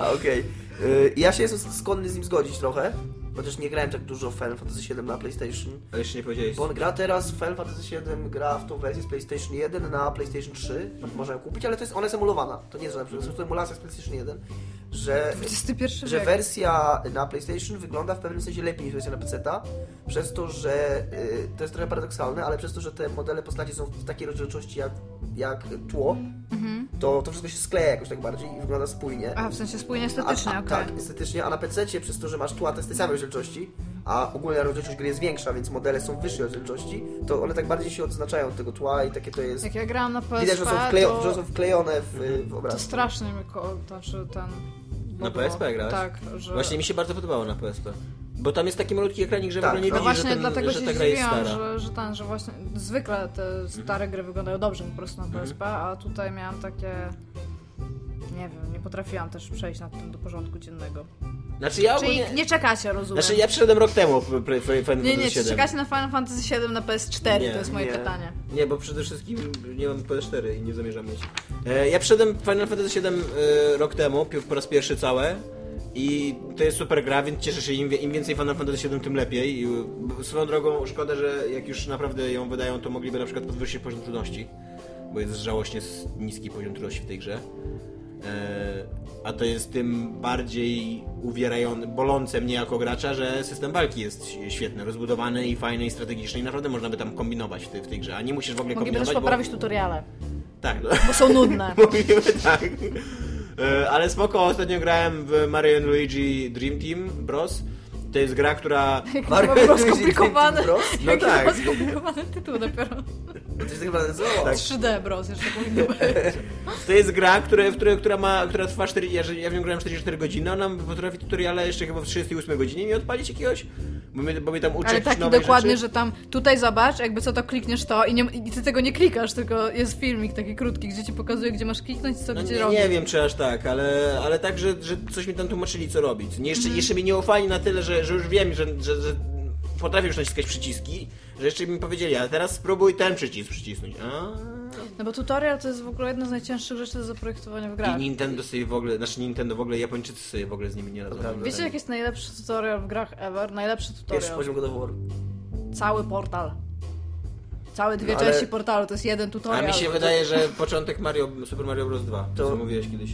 A okej. Y, Ja się jestem skłonny z nim zgodzić trochę, chociaż nie grałem tak dużo w Final Fantasy VII na PlayStation. A jeszcze nie powiedziałeś. Bo on gra teraz, Final Fantasy VII gra w tą wersję z PlayStation 1 na PlayStation 3. Można ją kupić, ale to jest, ona jest emulowana. To nie jest żadna to jest emulacja z PlayStation 1. Że, że wersja na PlayStation wygląda w pewnym sensie lepiej niż wersja na PC-ta, przez to, że y, to jest trochę paradoksalne, ale przez to, że te modele postaci są w takiej rozdzielczości jak, jak tło, to, to wszystko się skleja jakoś tak bardziej i wygląda spójnie. A, w sensie spójnie estetycznie, a, okej. Tak, estetycznie, a na PC przez to, że masz tła te z tej samej rozdzielczości, a ogólna rozdzielczość gry jest większa, więc modele są wyższej rozdzielczości, to one tak bardziej się odznaczają od tego tła i takie to jest... Jak ja grałam na PSP, Widać, że są, wklejo, to, że są wklejone w, w to obraz. strasznie mi ko- znaczy ten... Na było- PSP grasz? Tak, że... Właśnie mi się bardzo podobało na PSP. Bo tam jest taki malutki ekranik, że w Tak, ogóle nie no No widzisz, właśnie że, ten, dlatego że się ta gra jest stara. że, że, ten, że właśnie zwykle te stare gry wyglądają dobrze po prostu na Mhm. PSP, a tutaj miałam takie... Nie wiem, nie potrafiłam też przejść nad tym do porządku dziennego. Znaczy ja Czyli ogólnie... nie czekacie, rozumiem. Znaczy ja przyszedłem rok temu Final Fantasy Nie, nie, czy 7. czekacie na Final Fantasy VII na PS4? Nie, to jest moje nie. pytanie. Nie, bo przede wszystkim nie mam PS4 i nie zamierzam mieć. E, ja przyszedłem Final Fantasy VII e, rok temu, po raz pierwszy całe. I to jest super gra, więc cieszę się, im, im więcej Final Fantasy VII, tym lepiej. I swoją drogą, szkoda, że jak już naprawdę ją wydają, to mogliby na przykład podwyższyć poziom trudności. Bo jest żałośnie niski poziom trudności w tej grze. E, a to jest tym bardziej uwierające, bolące mnie jako gracza, że system walki jest świetny, rozbudowany i fajny i strategiczny i naprawdę można by tam kombinować w tej, w tej grze, a nie musisz w ogóle Mogliby też kombinować, poprawić tutoriale, bo... Tak, no. bo są nudne. Mówimy tak. E, Ale spoko, ostatnio grałem w Mario Luigi Dream Team Bros. To jest gra, która... Chyba było skomplikowane. No Jaki tak. skomplikowany tytuł dopiero. To tak naprawdę nazywało. Tak. 3D Bros, jeszcze powinno być. To jest gra, która, w której, która, ma, która trwa 4... Ja, że- ja w nią grałem 44 godziny, ona potrafi tutoriale jeszcze chyba w 38 godzinie mi odpalić jakiegoś... Bo mnie, bo mnie tam uczy Ale taki dokładnie, rzeczy. że tam tutaj zobacz, jakby co to klikniesz to i, nie, i ty tego nie klikasz, tylko jest filmik taki krótki, gdzie ci pokazuje, gdzie masz kliknąć co No gdzie nie, robić. nie wiem, czy aż tak, ale, ale tak, że, że coś mi tam tłumaczyli, co robić. Nie, jeszcze, Mhm. jeszcze mi nie ufali na tyle, że, że już wiem, że, że, że potrafię już naciskać przyciski, że jeszcze mi powiedzieli, a teraz spróbuj ten przycisk przycisnąć. A? No bo tutorial to jest w ogóle jedna z najcięższych rzeczy do zaprojektowania w grach. I Nintendo sobie w ogóle, znaczy Nintendo w ogóle, Japończycy sobie w ogóle z nimi nie radzą. Prawda. Wiecie, jaki jest najlepszy tutorial w grach ever? Najlepszy Pierwszy tutorial. poziom God of War. Cały portal. Całe dwie No, ale- części portalu, to jest jeden tutorial. A mi się wydaje, że początek Mario, Super Mario Bros. 2, to To- co mówiłeś kiedyś.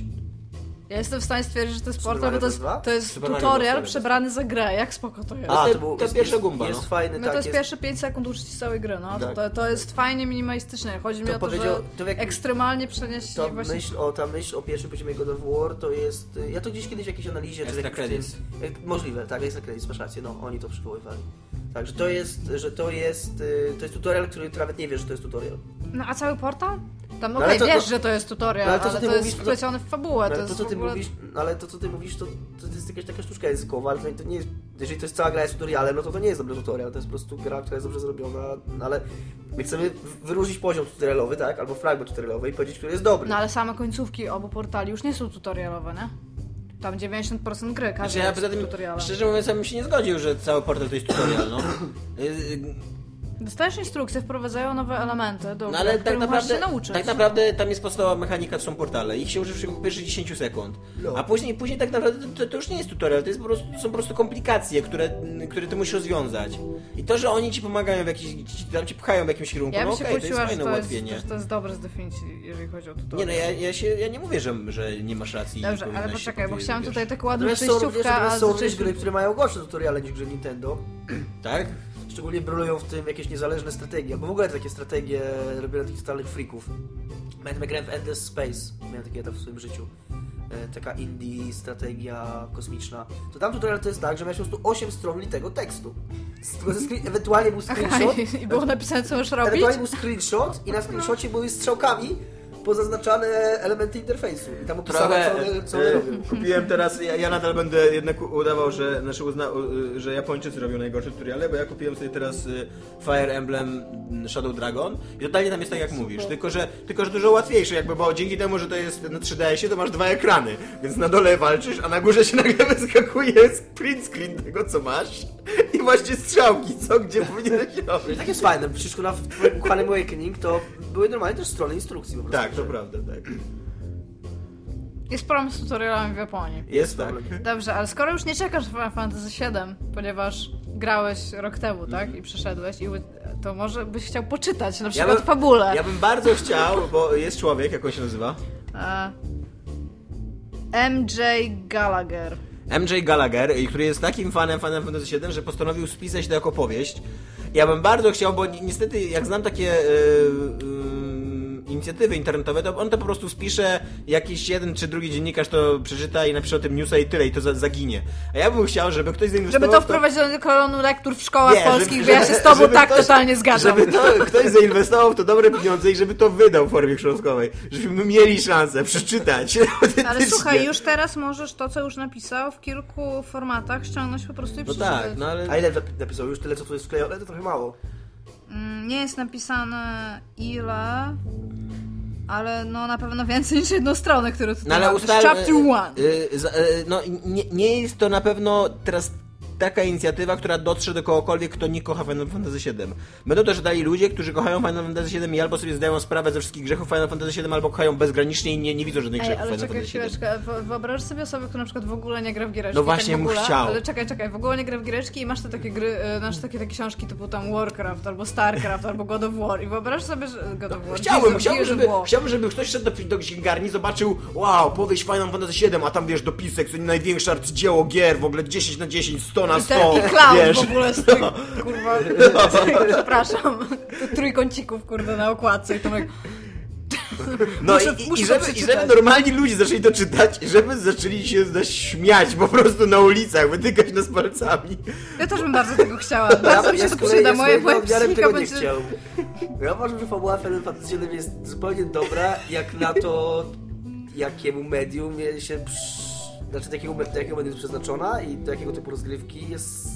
Ja jestem w stanie stwierdzić, że to jest portal, bo to jest, to jest Super Mario tutorial Bros. przebrany za grę. Jak spoko to jest. A, to- był- to jest, pierwsza jest, gumba, Jest no. fajny, No tak. to jest pierwsze 5 sekund uczcić całej gry, no. To, Tak. to, to jest fajnie minimalistycznie. Chodzi mi To o to, powiedział- że to w jakim- ekstremalnie przenieść Ta właśnie... myśl, o, ta myśl o pierwszym poziomie God of War to jest... Ja to gdzieś kiedyś w jakiejś analizie... czy Extra tym- credits. jak- Możliwe, tak, Extra Credits, masz rację, no, oni to przywoływali. Tak, że to jest, że to jest, y, to jest tutorial, który nawet nie wiesz, że to jest tutorial. No a cały portal? Tam No, okej, ale to- wiesz, to- że to jest tutorial, no, ale ale to, to, ty jest mówisz, no- wplecione w fabułę. Ale to to, jest co w ty ogóle... mówisz, no, ale to, co ty mówisz, to, to jest jakaś taka sztuczka językowa, ale to, to nie jest... Jeżeli to jest cała gra jest tutorialem, no to to nie jest dobry tutorial, to jest po prostu gra, która jest dobrze zrobiona, no, ale my chcemy wyróżnić poziom tutorialowy, tak, albo fragment tutorialowy i powiedzieć, który jest dobry. No ale same końcówki obu portali już nie są tutorialowe, nie? Tam 90% gry, każdy Znaczy ja jest tym, tutorialem. szczerze mówiąc, ja bym się nie zgodził, że cały portal to jest tutorial, no. Dostajesz instrukcje, wprowadzają nowe elementy do No ale tak naprawdę, możesz się nauczyć. tak naprawdę tam jest podstawowa mechanika, to są portale. Ich się uży w pierwszych 10 sekund. No. A później, później tak naprawdę to, to już nie jest tutorial, to, jest po prostu, to są po prostu komplikacje, które, które ty musisz rozwiązać. I to, że oni ci pomagają w jakiś, ci, tam ci pchają w jakimś kierunku, Ja no bym się okej, to jest fajne to jest, ułatwienie. że to jest dobre z definicji, jeżeli chodzi o tutorial. Nie no, ja, ja, się, ja nie mówię, że, że nie masz racji. Dobrze, ale poczekaj, bo chciałam wiesz. tutaj taką ładną są przejściówkę, są również zaczęliśmy... gry, które mają gorsze tutoriale niż gry Nintendo. Tak? Szczególnie brylują w tym jakieś niezależne strategie, albo w ogóle takie strategie robione takich totalnych freaków. Pamiętam grałem w Endless Space, miałem taki etap w swoim życiu. e, taka indie strategia kosmiczna, to tam tutorial to jest tak, że miałeś po prostu 8 stron litego tekstu. Tylko ze screen- Ewentualnie był Aha, screenshot, i- i było napisane, co masz robić? ewentualnie był screenshot i na screenshocie były strzałkami pozaznaczane elementy interfejsu. I tam opisane, Trochę, co co e, kupiłem teraz, ja, ja nadal będę jednak udawał, że, znaczy uzna, u- że Japończycy robią najgorsze tutoriale, bo ja kupiłem sobie teraz y, Fire Emblem Shadow Dragon i totalnie tam jest tak jak mówisz, tylko że, tylko że dużo łatwiejsze jakby, bo dzięki temu, że to jest na 3DS-ie, to masz dwa ekrany, więc na dole walczysz, a na górze się nagle wyskakuje print screen tego, co masz i właśnie strzałki, co, gdzie powinieneś robić. tak jest fajne, przecież na w twoim Awakening to były normalnie też strony instrukcji po prostu. Tak, to prawda, tak. Jest problem z tutorialami w Japonii. Jest tak. Dobrze, ale skoro już nie czekasz w Final Fantasy VII, ponieważ grałeś rok temu, tak? I przeszedłeś, i to może byś chciał poczytać na przykład bym- fabulę. Ja bym bardzo chciał, bo jest człowiek, jak on się nazywa? E, MJ Gallagher. MJ Gallagher, który jest takim fanem Final Fantasy VII, że postanowił spisać to jako powieść. Ja bym bardzo chciał, bo ni niestety jak znam takie y, y, inicjatywy internetowe, to on to po prostu spisze, jakiś jeden czy drugi dziennikarz to przeczyta i napisze o tym newsa i tyle, i to za zaginie. A ja bym chciał, żeby ktoś zainwestował Żeby to wprowadzić do kolonu lektur w szkołach Nie, polskich, żeby- bo ja się z tobą tak ktoś- totalnie zgadzam. Żeby to, ktoś zainwestował w to dobre pieniądze i żeby to wydał w formie książkowej. Żebyśmy mieli szansę przeczytać. Ale słuchaj, już teraz możesz to, co już napisał, w kilku formatach ściągnąć po prostu i No przeczytać. tak, no ale... A ile nap- napisał? Już tyle, co tu jest wklejone, to trochę mało. Mm, Nie jest napisane ile, ale no na pewno więcej niż jedną stronę, którą tutaj No ale mam. Ustal... Chapter one. y, y, za- y, no nie, nie jest to na pewno teraz taka inicjatywa, która dotrze do kogokolwiek, kto nie kocha Final Fantasy VII. Będą też dali ludzie, którzy kochają Final Fantasy VII i albo sobie zdają sprawę ze wszystkich grzechów Final Fantasy VII, albo kochają bezgranicznie i nie, nie widzą żadnych Ej, grzechów ale Final czekaj Fantasy VII. wyobraź sobie osobę, która na przykład w ogóle nie gra w giereczki. No właśnie tak w bym ogóle, chciał. Ale czekaj, czekaj, w ogóle nie gra w giereczki i masz te takie gry, masz takie, takie książki typu tam Warcraft, albo Starcraft, albo God of War i wyobraź sobie, że God of War, Chciałbym, Gears- chciałbym, of żeby, chciałbym, żeby ktoś szedł do, do księgarni, zobaczył, wow, powieść Final Fantasy VII, a tam wiesz, dopisek, to największe arcydzieło gier, w ogóle 10 na 10, 100 na I 100, ten i clown wiesz. w ogóle z tych, kurwa, przepraszam, trójkącików, kurde, na okładce i to tak... No Muszę- i, muszę i, żeby, i żeby normalni ludzie zaczęli to czytać, i żeby zaczęli się nas śmiać po prostu na ulicach, wytykać nas palcami. Ja też bym bardzo tego chciała. Bardzo mi się to przyda, ja moje, nie będzie... chciał. Ja uważam, że fabuła Final Fantasy VII jest zupełnie dobra, jak na to, jakiemu medium się przy... znaczy do jakiego, do jakiego jest przeznaczona i do jakiego typu rozgrywki jest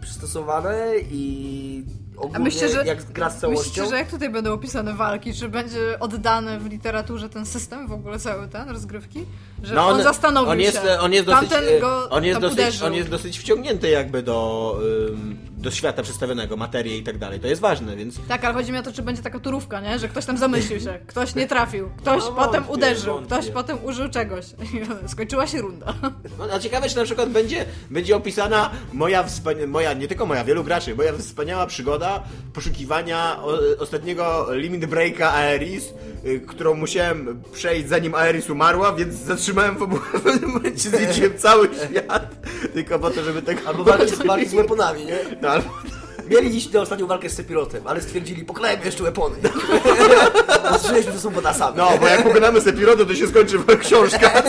przystosowane i ogólnie myślę, że- jak gra z całością. Myślicie, że jak tutaj będą opisane walki, czy będzie oddany w literaturze ten system, w ogóle cały ten, rozgrywki? Że No on, zastanowił on jest, się. on jest dosyć, go on jest dosyć, uderzył. on jest dosyć wciągnięty jakby do, ym, do świata przedstawionego, materię i tak dalej. To jest ważne, więc Tak, ale chodzi mi o to, czy będzie taka turówka, nie? Że ktoś tam zamyślił się, ktoś nie trafił, ktoś No, potem wątpię, uderzył, wątpię. ktoś potem użył czegoś. Skończyła się runda. No, a ciekawe, czy na przykład będzie, będzie opisana moja, wspania- moja, nie tylko moja, wielu graczy, moja wspaniała przygoda poszukiwania o, ostatniego limit breaka Aeris, y, którą musiałem przejść zanim Aeris umarła, więc zatrzymałem w pewnym momencie, zwiedziłem cały świat, tylko po to, żeby tego... Albo walki z weaponami, nie? No, albo... Mieli iść na ostatnią walkę z Sepirotem, ale stwierdzili, poklejmy jeszcze weapony. Ostrzyliśmy, że są bodasami. No, bo jak pokonamy Sephiroth, to się skończy książka.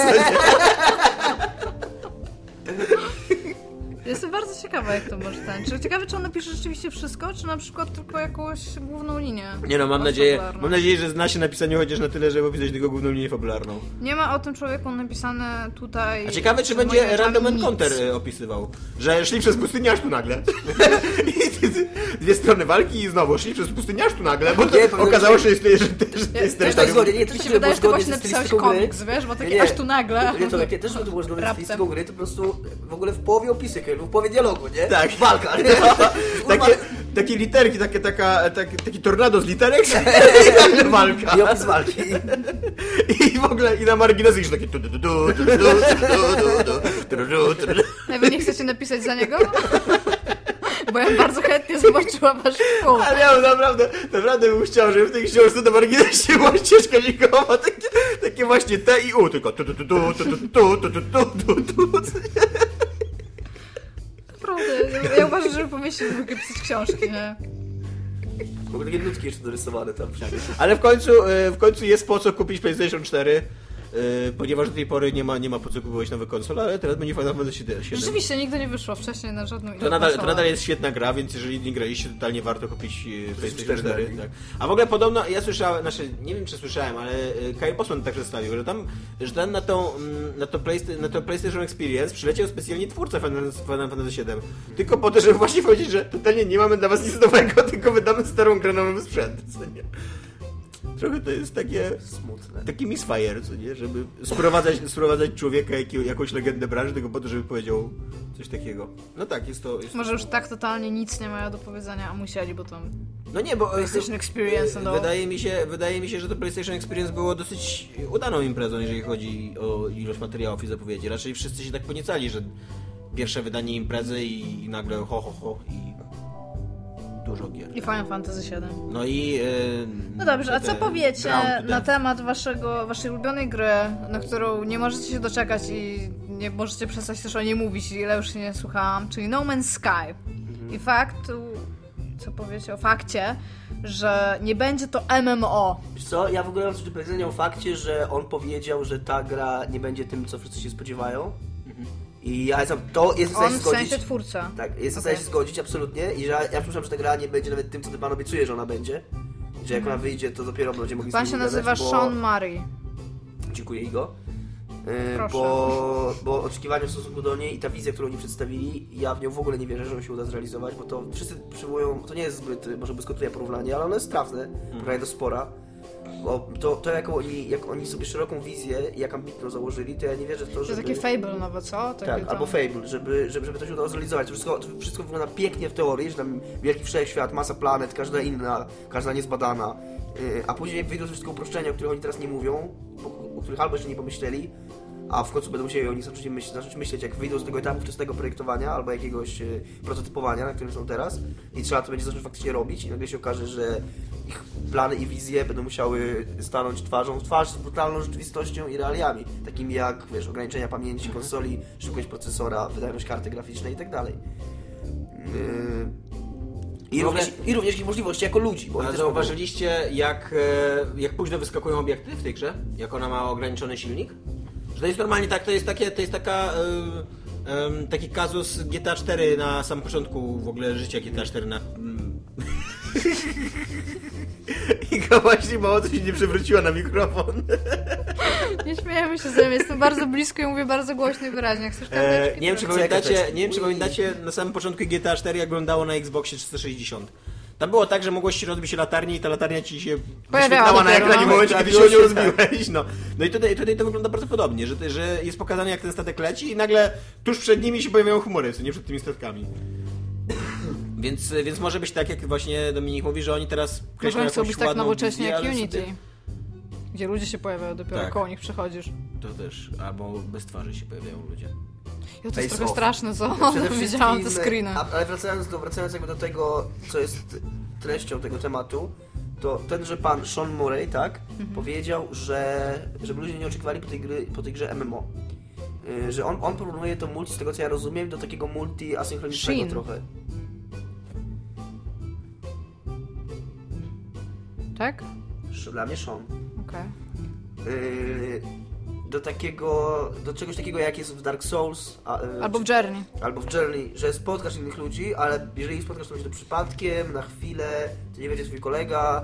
Jestem bardzo ciekawa, jak to może ten. Czy ciekawe, czy on napisze rzeczywiście wszystko, czy na przykład tylko jakąś główną linię? Nie no, mam nadzieję, fabularną? mam nadzieję, że zna się na pisaniu chociaż na tyle, żeby opisać tylko główną linię fabularną. Nie ma o tym człowieku napisane tutaj. A ciekawe, czy będzie Random. Encounter y, opisywał. Że szli przez pustynię aż tu nagle. I dwie strony walki i znowu szli przez pustynię aż tu nagle, bo to Nie, okazało się, że to jest, że to jest, że to jest Też tak zgodnie, nie, też Mi się wydaje, że ty właśnie napisałeś komiks, wiesz, bo takie Nie, nie. aż tu nagle. Nie, to jak nie też to było zgodne z gry, to po prostu w ogóle w połowie opisek, w połowie dialogu, nie? Tak. Walka, nie? Takie, takie literki, takie, taka, taki, taki tornado z literek i walka. I opis walki. I w ogóle i na marginesy już takie tu, tu, tu, tu, tu, tu, tu, tu, tu, tu, tu, tu. Ej, wy nie chcecie napisać za niego? Bo ja bardzo chętnie zobaczyła wasz film. Ale ja bym naprawdę, naprawdę bym chciał, żeby w tej książce na marginesie była ścieżka dźwiękowa, takie, takie właśnie T i U, tylko tu, tu, tu, tu, tu, tu, tu, tu, tu, tu, tu, tu. Naprawdę, ja, uważam, że powinniście zwykle pisać książki, nie? W ogóle takie nutki jeszcze dorysowane tam. Ale w końcu, e, w końcu jest po co kupić PlayStation 4. y, ponieważ do tej pory nie ma, nie ma po co kupować nowe konsole, ale teraz będzie Final Fantasy 7. Rzeczywiście, nigdy nie wyszło wcześniej na żadną To nadal, to nadal jest świetna gra, więc jeżeli nie graliście, to totalnie warto kupić e, PlayStation 4. 4, tak. A w ogóle podobno, ja słyszałem, znaczy, nie wiem czy słyszałem, ale e, Kai Posman tak przedstawił, że tam, że tam na, tą, mm, na, to Playsta- na to PlayStation Experience przyleciał specjalnie twórca Final Final Fantasy 7. Tylko po to, żeby właśnie powiedzieć, że totalnie nie mamy dla was nic nowego, tylko wydamy starą grę na nowy sprzęt. Co nie? Trochę to jest takie... Smutne. Taki misfire, co nie? Żeby sprowadzać, sprowadzać człowieka, jakiego, jakąś legendę branży, tylko po to, żeby powiedział coś takiego. No tak, jest to... Jest Może to... już tak totalnie nic nie mają do powiedzenia, a musieli, bo tam No nie, bo... PlayStation Experience and all. Wydaje mi, się, wydaje mi się, że to PlayStation Experience było dosyć udaną imprezą, jeżeli chodzi o ilość materiałów i zapowiedzi. Raczej wszyscy się tak poniecali, że pierwsze wydanie imprezy i, i nagle ho, ho, ho i dużo gier. i Final Fantasy VII. No i... e, No dobrze, a co powiecie na temat waszego, waszej ulubionej gry, na którą nie możecie się doczekać i nie możecie przestać też o niej mówić, ile już się nie słuchałam, czyli No Man's Sky. I fakt, co powiecie o fakcie, że nie będzie to MMO. Co, ja w ogóle mam coś do powiedzenia o fakcie, że on powiedział, że ta gra nie będzie tym, co wszyscy się spodziewają. I ja jestem, to jest w On stanie w zgodzić. sensie twórca. Tak, jest w Okej. stanie się zgodzić, absolutnie. I że ja, ja przypuszczam, że ta gra nie będzie nawet tym, co ty pan obiecuje, że ona będzie. I że jak ona wyjdzie, to dopiero będzie mogli Pan się nazywa gadać, bo... Sean Murray. Dziękuję Igo. Yy, Proszę. bo, bo oczekiwania w stosunku do niej i ta wizja, którą oni przedstawili, ja w nią w ogóle nie wierzę, że ją się uda zrealizować, bo to wszyscy przywołują, to nie jest zbyt, y, może błyskotliwe porównanie, ale ono jest trafne, porównanie do spora. Bo to, to jak, oni, jak oni sobie szeroką wizję jak ambitną założyli, to ja nie wierzę w to, To jest żeby... takie Fable nowe, co? Takie Tak, tam- albo Fable, żeby, żeby, żeby to się udało zrealizować. To wszystko, to wszystko wygląda pięknie w teorii, że tam wielki wszechświat, masa planet, każda inna, każda niezbadana. Yy, a później jak wyjdą te wszystkie uproszczenia, o których oni teraz nie mówią, o, o których albo jeszcze nie pomyśleli, a w końcu będą musieli oni zacząć myśleć, zacząć myśleć, jak wyjdą z tego etapu wczesnego projektowania albo jakiegoś e, prototypowania, na którym są teraz i trzeba to będzie zacząć faktycznie robić i nagle się okaże, że ich plany i wizje będą musiały stanąć twarzą w twarz z brutalną rzeczywistością i realiami, takimi jak, wiesz, ograniczenia pamięci konsoli, szybkość procesora, wydajność karty graficznej i tak dalej. Yy, I ogóle- również, I również ich możliwości jako ludzi, bo oni A też mogą- zauważyliście, jak, e, jak późno wyskakują obiekty w tej grze? Jak ona ma ograniczony silnik? To jest normalnie tak, to jest, takie, to jest taka, em, taki kazus GTA 4 na samym początku w ogóle życia GTA 4 na... mm. I właśnie mało co się nie przewróciła na mikrofon. Nie śmiejemy się ze mnie, jestem bardzo blisko i mówię bardzo głośno i wyraźnie. Jak Chcesz E, karteczki? nie wiem, czy pamiętacie, nie wiem, czy pamiętacie na samym początku GTA 4 jak wyglądało na Xboxie 360. Tam było tak, że mogłeś się rozbić latarnię i ta latarnia ci się Pojawiała wyświetlała na ekranie w no. momencie, Tak, kiedy się nie rozbiłeś. No, no i tutaj, tutaj to wygląda bardzo podobnie, że, że jest pokazane jak ten statek leci i nagle tuż przed nimi się pojawiają chmury, co nie przed tymi statkami. Więc, więc może być tak, jak właśnie Dominik mówi, że oni teraz Może kreślą chcą jakąś być tak nowocześnie wizję, jak Unity. sobie- Gdzie ludzie się pojawiają, dopiero Tak. koło nich przechodzisz. To też, albo bez twarzy się pojawiają ludzie. Ja to jest trochę off. straszne, co? Widziałam te screeny. Ale wracając do, wracając jakby do tego, co jest treścią tego tematu, to tenże pan Sean Murray, tak, Mhm. powiedział, że żeby ludzie nie oczekiwali po tej, gry, po tej grze MMO. Y, Że on, on porównuje to multi, z tego co ja rozumiem, do takiego multi asynchronicznego Shin. trochę. Tak? Dla mnie Sean. Okej. Y, Do takiego, do czegoś takiego jak jest w Dark Souls, a, y, Albo w Journey. albo w Journey, że spotkasz innych ludzi, ale jeżeli spotkasz, to będzie to przypadkiem, na chwilę, to nie będzie twój kolega,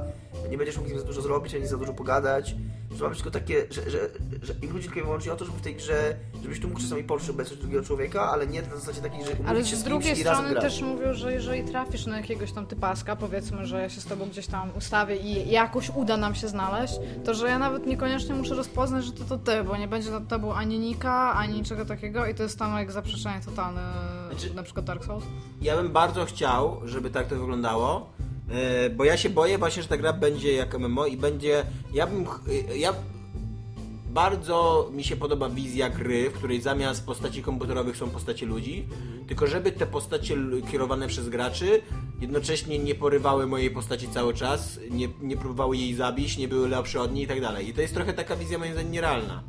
nie będziesz mógł z nim za dużo zrobić, ani za dużo pogadać. Ma być tylko takie, że, że, że im chodzi tylko i wyłącznie o to, żeby w tej grze, żebyś tu mógł czasami poczuć obecność drugiego człowieka, ale nie na zasadzie takiej, że Ale się z z drugiej i strony też mówią, że jeżeli trafisz na jakiegoś tam typaska, powiedzmy, że ja się z tobą gdzieś tam ustawię i jakoś uda nam się znaleźć, to że ja nawet niekoniecznie muszę rozpoznać, że to to ty, bo nie będzie nad tobą ani nika, ani niczego takiego i to jest tam jak zaprzeczenie totalne, Znaczy- na przykład Dark Souls. Ja bym bardzo chciał, żeby tak to wyglądało, bo ja się boję właśnie, że ta gra będzie jak MMO i będzie... Ja bym... e, Ja... Bardzo mi się podoba wizja gry, w której zamiast postaci komputerowych są postacie ludzi, tylko żeby te postacie kierowane przez graczy jednocześnie nie porywały mojej postaci cały czas, nie, nie próbowały jej zabić, nie były lepsze od niej i tak dalej. I to jest trochę taka wizja moim zdaniem nierealna.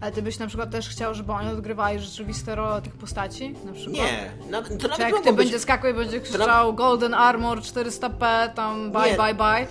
Ale ty byś na przykład też chciał, żeby oni odgrywali rzeczywiste role tych postaci? Na przykład? Nie, na, to Czy nawet jak mogą ty być... będzie skakał i będzie krzyczał Golden Armor 400p, tam bye, Nie. bye, bye.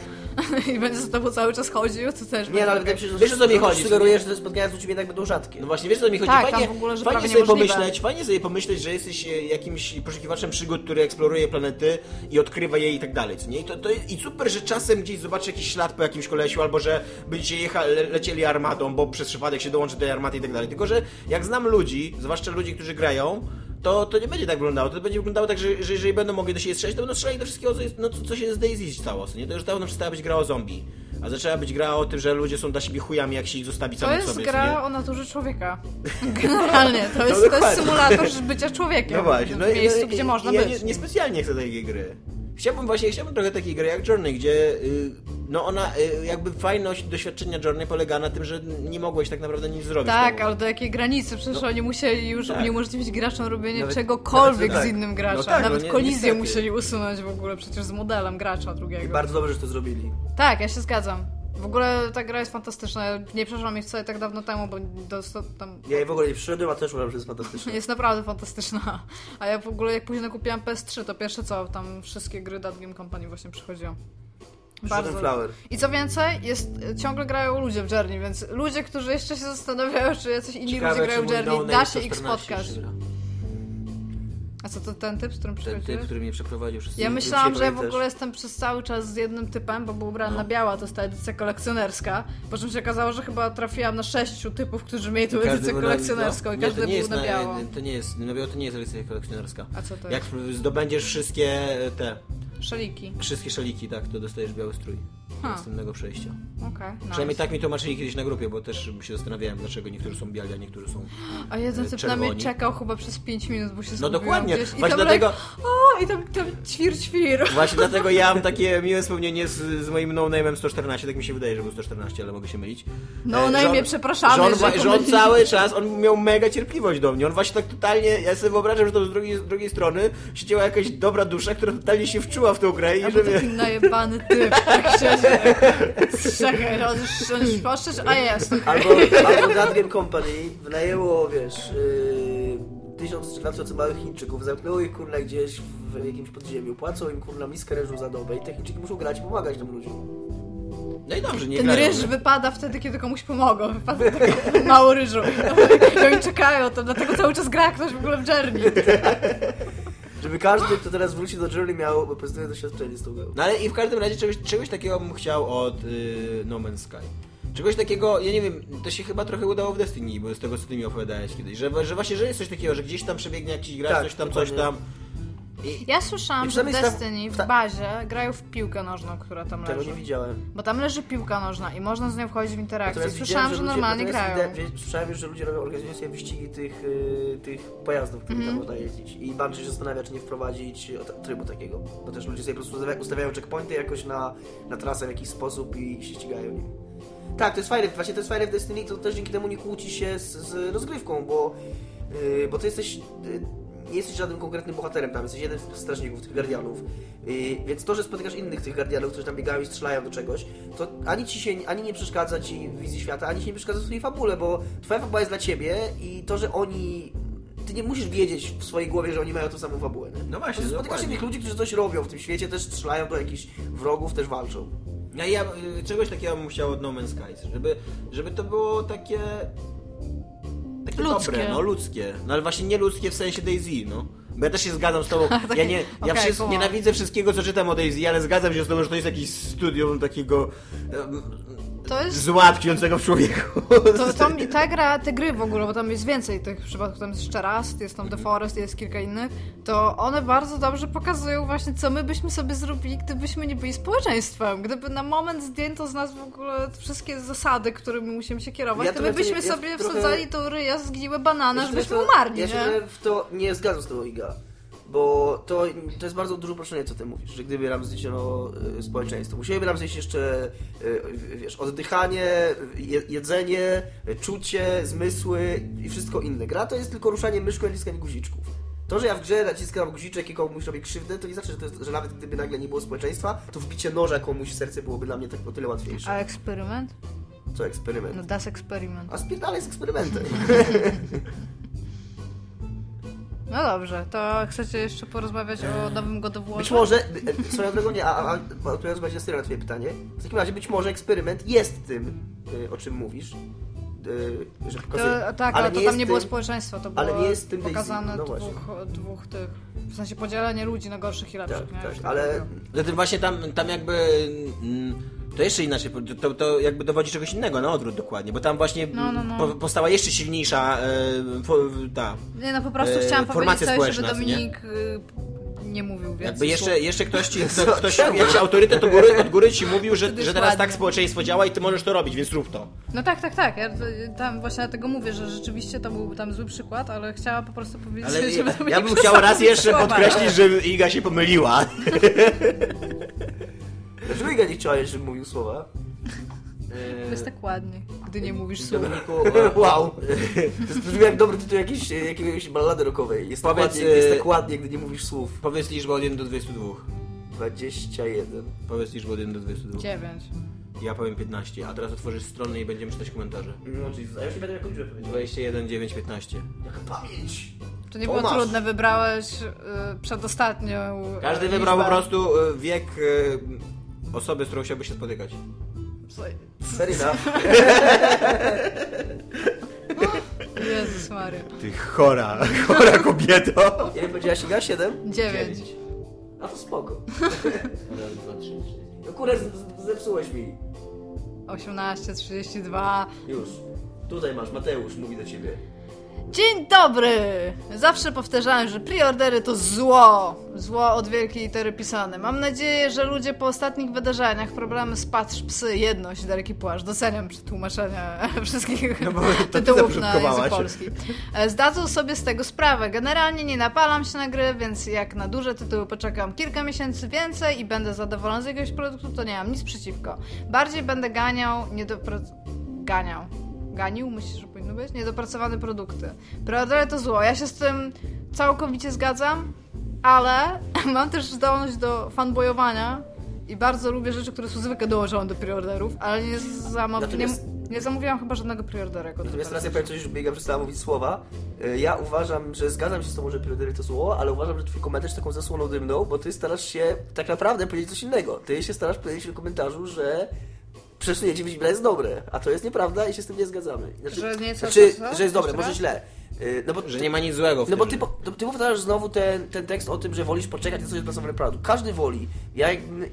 i będzie z tobą cały czas chodził, to też Nie, no ale wydaje mi się, że Wiesz, o co mi chodzi? Sugerujesz, że te spotkania z ludźmi jednak będą rzadkie. No właśnie, wiesz co mi chodzi? Tak, fajnie w ogóle, że fajnie sobie niemożliwe. pomyśleć, fajnie sobie pomyśleć, że jesteś e, jakimś poszukiwaczem przygód, który eksploruje planety i odkrywa je i tak dalej, co nie? I, to, to, I super, że czasem gdzieś zobaczy jakiś ślad po jakimś kolesiu, albo że będziecie jecha, le, lecieli armatą, bo przez przypadek się dołączy do tej armaty i tak dalej. Tylko, że jak znam ludzi, zwłaszcza ludzi, którzy grają, to, to nie będzie tak wyglądało. To będzie wyglądało tak, że, że jeżeli będą mogli do siebie strzelać, to będą strzelali do wszystkiego, co, jest, no, co, się z Daisy stało. Nie? To już dawno przestała być gra o zombie. A zaczęła być gra o tym, że ludzie są dla siebie chujami, jak się ich zostawi To samych jest sobie. co nie? gra o naturze człowieka. Generalnie, to jest, No to jest symulator bycia człowiekiem. No właśnie, no w i- miejscu, no, gdzie można ja być. Nie, niespecjalnie chcę takiej gry. Chciałbym właśnie, chciałbym trochę takiej gry jak Journey, gdzie y, no ona, y, jakby fajność doświadczenia Journey polega na tym, że nie mogłeś tak naprawdę nic zrobić. Tak, no. ale do jakiej granicy? Przecież oni musieli już tak. uniemożliwić graczom robienie Nawet- czegokolwiek nawet, z tak. innym graczem. No tak, no Nawet nie- kolizję niestety. musieli usunąć w ogóle przecież z modelem gracza I drugiego. bardzo dobrze, że to zrobili. Tak, ja się zgadzam. W ogóle ta gra jest fantastyczna. Nie przeszłam jej wcale tak dawno temu, bo tam Ja jej w ogóle nie przyszedłem, a też uważam, że jest fantastyczne. jest naprawdę fantastyczna. A ja w ogóle jak później kupiłam PS3, to pierwsze co, tam wszystkie gry That Game Company właśnie przychodziły. Przyszedłem Flower. I co więcej, jest, ciągle grają ludzie w Journey, więc ludzie, którzy jeszcze się zastanawiają, czy jacyś inni Ciekawe, ludzie grają w Journey, da się ich 114 spotkać. gra. A co to ten typ, z którym Ten przychodziłeś? typ, który mnie przeprowadził przez Ja myślałam, że ja w ogóle jestem przez cały czas z jednym typem, bo był ubrany No. na biała, to jest ta edycja kolekcjonerska. Po czym się okazało, że chyba trafiłam na sześciu typów, którzy mieli Każdy edycję kolekcjonerską i no, każdy był na biało. To nie jest, na biało to nie jest edycja kolekcjonerska. A co to Jak jest? zdobędziesz wszystkie te, Szaliki. wszystkie szaliki, tak, to dostajesz biały strój. Ha. Następnego przejścia. Okej, nice. Przynajmniej tak mi tłumaczyli kiedyś na grupie, bo też się zastanawiałem, dlaczego niektórzy są biali, a niektórzy są... A jeden mnie czerwoni. czekał chyba przez 5 minut, bo się No dokładnie, gdzieś. I właśnie tam dlatego... like, o, i tam, tam ćwir, ćwir. Właśnie dlatego ja mam takie miłe wspomnienie z, z moim no-name'em 114, tak mi się wydaje, że był 114, ale mogę się mylić. No, E, na że on- imię przepraszamy, Że on, że że on cały czas, on miał mega cierpliwość do mnie, on właśnie tak totalnie, ja sobie wyobrażam, że to z drugiej, z drugiej strony siedziała jakaś dobra dusza, która totalnie się wczuła w tą grę i że taki mnie... najebany typ, tak siedzi. Czekaj, poszedł, a jest. Albo, albo Company wynajęło, wiesz, yy, tysiąc czy dwa tysiące małych Chińczyków, zamknęło ich kurna gdzieś w jakimś podziemiu, płacą im kurna miskę ryżu za dobę i te Chińczyki muszą grać i pomagać tym ludziom. No i dobrze, nie Ten grają, ryż nie? wypada wtedy, kiedy komuś pomogą. Wypada taki mało ryżu. I oni czekają, to dlatego cały czas gra ktoś w ogóle w Journey. Żeby każdy, kto teraz wróci do Journey miał pozytywne doświadczenie z tą grą. No ale i w każdym razie czegoś, czegoś takiego bym chciał od y, No Man's Sky. Czegoś takiego, ja nie wiem, to się chyba trochę udało w Destiny, bo z tego co ty mi opowiadałeś kiedyś, że, że właśnie, że jest coś takiego, że gdzieś tam przebiegnie jakiś gracz, Tak, coś tam, coś tam. I, Ja słyszałam, że w Destiny w ta- bazie grają w piłkę nożną, która tam Tego leży. nie widziałem. Bo tam leży piłka nożna i można z nią wchodzić w interakcję. Słyszałam, że widziałem, ludzie- normalnie grają. Słyszałem już, że ludzie robią, sobie wyścigi tych, y, tych pojazdów, którymi Mhm. tam można jeździć. I Bungie się zastanawia, czy nie wprowadzić trybu takiego. Bo też ludzie sobie po prostu ustawia- ustawiają checkpointy jakoś na, na trasę w jakiś sposób i się ścigają nim. Tak, to jest fajne. Właśnie to jest fajne w Destiny, to też dzięki temu nie kłóci się z, z rozgrywką, bo, yy, bo ty jesteś... Yy, nie jesteś żadnym konkretnym bohaterem tam, jesteś jeden z strażników, tych guardianów. Yy, więc to, że spotykasz innych tych guardianów, którzy tam biegają i strzelają do czegoś, to ani ci się ani nie przeszkadza ci w wizji świata, ani ci nie przeszkadza w twojej fabule, bo twoja fabuła jest dla ciebie i to, że oni. Ty nie musisz wiedzieć w swojej głowie, że oni mają tą samą fabułę. Nie? No właśnie, Spotykasz dokładnie. innych ludzi, którzy coś robią w tym świecie, też strzelają do jakichś wrogów, też walczą. ja, ja y, czegoś takiego bym chciał od No Man's Sky, żeby, żeby to było takie... Takie Ludzkie. dobre, no ludzkie. No ale właśnie nie ludzkie w sensie Daisy, no. Bo ja też się zgadzam z tobą. Ja, nie, ja kumam. nienawidzę wszystkiego, co czytam o Daisy, ale zgadzam się z tobą, że to jest jakiś studium takiego em, To jest- zła tkwiącego w człowieku. To, to, ta gra, te gry w ogóle, bo tam jest więcej tych przypadków, tam jest jeszcze raz, jest tam The Forest, jest kilka innych, to one bardzo dobrze pokazują właśnie, co my byśmy sobie zrobili, gdybyśmy nie byli społeczeństwem. Gdyby na moment zdjęto z nas w ogóle wszystkie zasady, którymi musimy się kierować, Ja to my byśmy ja sobie trochę- wsadzali do ryja zgniłe banana, Ja żebyśmy trochę- umarli, Ja się nie? w to nie zgadzam z tobą, Iga. Bo to, to jest bardzo duże uproszczenie, co ty mówisz, że gdyby nam zniesiono y, społeczeństwo. Musieliby nam znieść jeszcze, y, wiesz, oddychanie, je, jedzenie, czucie, zmysły i wszystko inne. Gra to jest tylko ruszanie myszką i naciskanie guziczków. To, że ja w grze naciskam guziczek i komuś robię krzywdę, to nie znaczy, że, jest, że nawet gdyby nagle nie było społeczeństwa, to wbicie noża komuś w serce byłoby dla mnie tak o tyle łatwiejsze. A eksperyment? Co eksperyment? No das eksperyment. A spierdalaj z eksperymentem. No No dobrze, to chcecie jeszcze porozmawiać o nowym God of War? Być może, e, swoją drogą nie, a, a, a odpowiadając właśnie na serio na twoje pytanie, w takim razie być może eksperyment jest tym, e, o czym mówisz, e, że pokazuje... To, tak, ale ale to tam nie było tym- społeczeństwo, to ale było nie jest tym pokazane. No dwóch, dwóch tych, w sensie podzielenie ludzi na gorszych i lepszych. Tak, nie? tak, ale. Zatem właśnie tam, tam jakby... mm, To jeszcze inaczej, to- to, to jakby dowodzi czegoś innego, na odwrót dokładnie, bo tam właśnie No, no, no. Po, powstała jeszcze silniejsza e, fo, ta, Nie, no po prostu e, chciałam powiedzieć coś, żeby społeczna, nie? Dominik y, nie mówił więcej Jakby jeszcze, jeszcze ktoś ci, kto, ktoś, jakiś autorytet od góry, od góry ci mówił, że, że teraz ładnie. tak społeczeństwo działa i ty możesz to robić, więc rób to. No tak, tak, tak. Ja tam właśnie dlatego mówię, że rzeczywiście to był tam zły przykład, ale chciałam po prostu powiedzieć, Ale żeby ja, Dominik ja bym chciał raz jeszcze podkreślić, że Iga się pomyliła. Dlaczego Iga nie chciała, żebym mówił słowa? To jest tak ładnie, gdy nie mówisz słów. Dominiku, Wow! To jest brzmi jak dobry tytuł jakiejś, jakiegoś ballady rockowej. Jest, tak Powiedz, ładnie, jest tak ładnie, gdy nie mówisz słów. Powiedz liczbę od 1 do 22. 21. Powiedz liczbę od 1 do 22. Dziewięć. Ja powiem 15, a teraz otworzysz stronę i będziemy czytać komentarze. No, czyli, a ja już nie będę jaką liczbę powiedział. 21, 9, 15. Jaka pamięć! To nie było masz. trudne, wybrałeś y, przedostatnią y, Każdy liczbę. wybrał po prostu e, wiek e, osoby, z którą chciałby się spotykać. Enough. Jezus Maria. Ty chora, chora kobieto. Ile powiedziałaś Iga? 7? Dziewięć. A to spoko. No kurde, z- zepsułeś mi. 18, 32. Już. Tutaj masz, Mateusz mówi do ciebie. Dzień dobry! Zawsze powtarzałem, że preordery to zło. Zło od wielkiej litery pisane. Mam nadzieję, że ludzie po ostatnich wydarzeniach, problemy z Patrz Psy, Jedność, Daleki Płaszcz, doceniam tłumaczenia wszystkich No tytułów na język polski. E, Zdadzą sobie z tego sprawę. Generalnie nie napalam się na gry, więc jak na duże tytuły poczekam kilka miesięcy więcej i będę zadowolony z jakiegoś produktu, to nie mam nic przeciwko. Bardziej będę ganiał, nie Ganiał. Ganił? Myślisz, że powinno być? Niedopracowane produkty. Preordery to zło. Ja się z tym całkowicie zgadzam, ale mam też zdolność do fanboyowania i bardzo lubię rzeczy, które są zwykle dołożone do preorderów, ale nie, zamaw... Natomiast- nie, nie zamówiłam chyba żadnego preordera. Natomiast teraz ja powiem coś, żeby Iga przestała mówić słowa. Y, Ja uważam, że zgadzam się z tobą, że priorytety to słowo, ale uważam, że twój komentarz taką zasłoną dymną, bo ty starasz się tak naprawdę powiedzieć coś innego. Ty się starasz powiedzieć w komentarzu, że przesunięcie Wiedźmina jest dobre, a to jest nieprawda i się z tym nie zgadzamy. Znaczy, Że nie znaczy, że jest dobre, może źle. Y, No bo Że nie ma nic złego w No tym. bo ty, po- to- ty powtarzasz znowu ten, ten tekst o tym, że wolisz poczekać na coś odpracowany produkt. Każdy woli. Ja,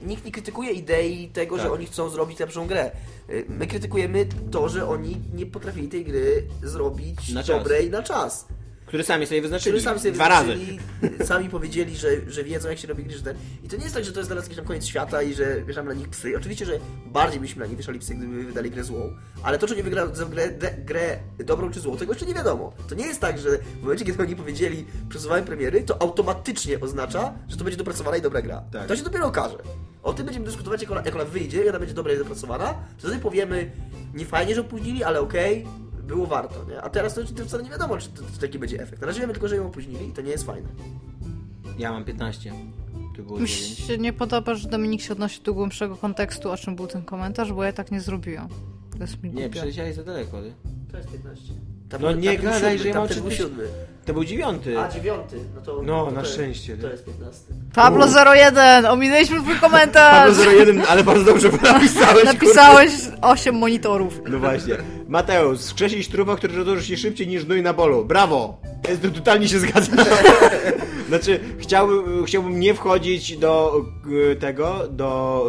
nikt nie krytykuje idei tego, Tak. że oni chcą zrobić lepszą grę. Y, My krytykujemy to, że oni nie potrafili tej gry zrobić Na czas. dobrej na czas. Który sami sobie wyznaczyli. Czyli sami sobie Dwa razy. wyznaczyli, Sami powiedzieli, że, że wiedzą jak się robi gry, że ten... I to nie jest tak, że to jest teraz jakiś tam koniec świata i że wieszamy na nich psy. Oczywiście, że bardziej byśmy na nich wieszali psy, gdyby wydali grę złą. Ale to, czy nie wygra za grę, de, grę dobrą czy złą, tego jeszcze nie wiadomo. To nie jest tak, że w momencie, kiedy oni powiedzieli przesuwamy premiery, to automatycznie oznacza, że to będzie dopracowana i dobra gra. Tak. To się dopiero okaże. O tym będziemy dyskutować, jak ona, jak ona wyjdzie, i ona będzie dobra i dopracowana. Wtedy powiemy, nie fajnie, że opóźnili, ale okej, było warto, nie? A teraz to, to wcale nie wiadomo, czy, czy taki będzie efekt. Na razie wiemy tylko, że ją opóźnili i to nie jest fajne. Ja mam 15. Tu było Mi 9. się nie podoba, że Dominik się odnosi do głębszego kontekstu, o czym był ten komentarz, bo ja tak nie zrobiłam. To jest mi Nie, głupio. przeleciałeś za daleko. Ty. To jest 15. Tam, No nie gadaj, że ja mam też był czytać- siódmy. To był dziewiąty. A, dziewiąty. No to... No, to na to jest- szczęście, To nie? jest 15. Pablo 01, ominęliśmy twój komentarz! Pablo 01, ale bardzo dobrze napisałeś. Napisałeś 8 monitorów. No właśnie. Mateusz, skrzesić trupa, który rozłoży się szybciej niż gnój na bolu. Brawo! Totalnie się zgadzam. Znaczy, chciałbym, chciałbym nie wchodzić do y, tego, do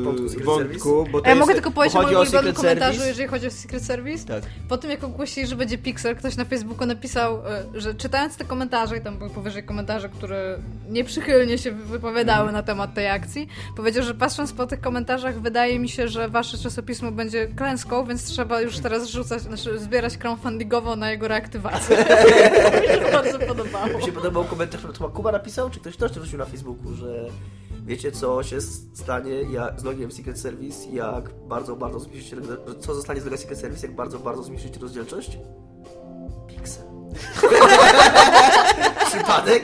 y, Wątku Secret wątku, bo to A ja jest, mogę tylko powiedzieć o chodzi moim ulubionym Secret komentarzu, jeżeli chodzi o Secret Service. Tak. Po tym, jak ogłosili, że będzie Pixel, ktoś na Facebooku napisał, e, że czytając te komentarze, i tam były powyżej komentarze, które nieprzychylnie się wypowiadały Mhm. na temat tej akcji, powiedział, że patrząc po tych komentarzach, wydaje mi się, że wasze czasopismo będzie klęską, więc trzeba już teraz rzucać, znaczy zbierać crowdfundingowo na jego reaktywację. mi się bardzo podobało. Mi się podobał komentarz, który chyba Kuba napisał, czy ktoś też to wrzucił na Facebooku, że wiecie co się stanie jak, z logiem Secret Service, jak bardzo, bardzo zmniejszycie, co zostanie z logiem Secret Service, jak bardzo, bardzo zmniejszycie rozdzielczość? Pixel. Przypadek?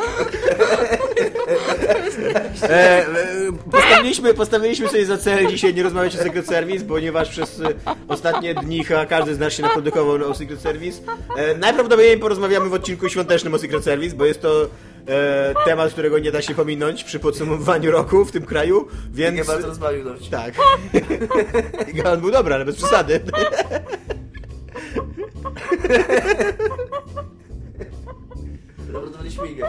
E, e, postawiliśmy, postawiliśmy sobie za cel dzisiaj nie rozmawiać o Secret Service, ponieważ przez e, ostatnie dni chyba każdy z nas się naprodukował o Secret Service. E, najprawdopodobniej porozmawiamy w odcinku świątecznym o Secret Service, bo jest to e, temat, którego nie da się pominąć przy podsumowywaniu roku w tym kraju, więc... Nie bardzo rozbawił do ciebie. Tak. I on był dobry, ale bez przesady. Dobra, nie śmigę.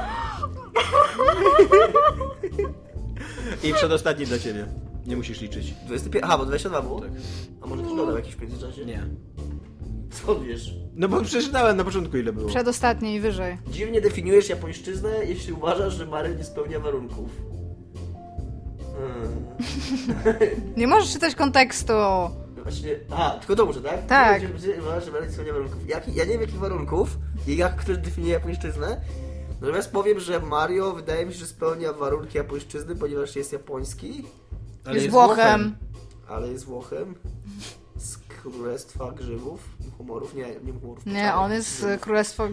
I przedostatni dla ciebie. Nie musisz liczyć. 25... Aha, bo 22 było? Tak. A może też dodał jakiś w międzyczasie? Nie. Co wiesz? No bo przeczytałem na początku ile było. Przedostatni i wyżej. Dziwnie definiujesz japońszczyznę, jeśli uważasz, że Mary nie spełnia warunków. Hmm. Nie możesz czytać kontekstu. Właśnie, aha, tylko to muszę, tak? Tak. Uważasz, że Mary nie spełnia warunków. Jaki, ja nie wiem jakich warunków i jak ktoś definiuje japońszczyznę. Natomiast powiem, że Mario wydaje mi się, że spełnia warunki japońszczyzny, ponieważ jest japoński, Ale jest Włochem. ale jest Włochem. Z królestwa grzybów, humorów, nie, nie humorów. Nie, on jest z Królestwa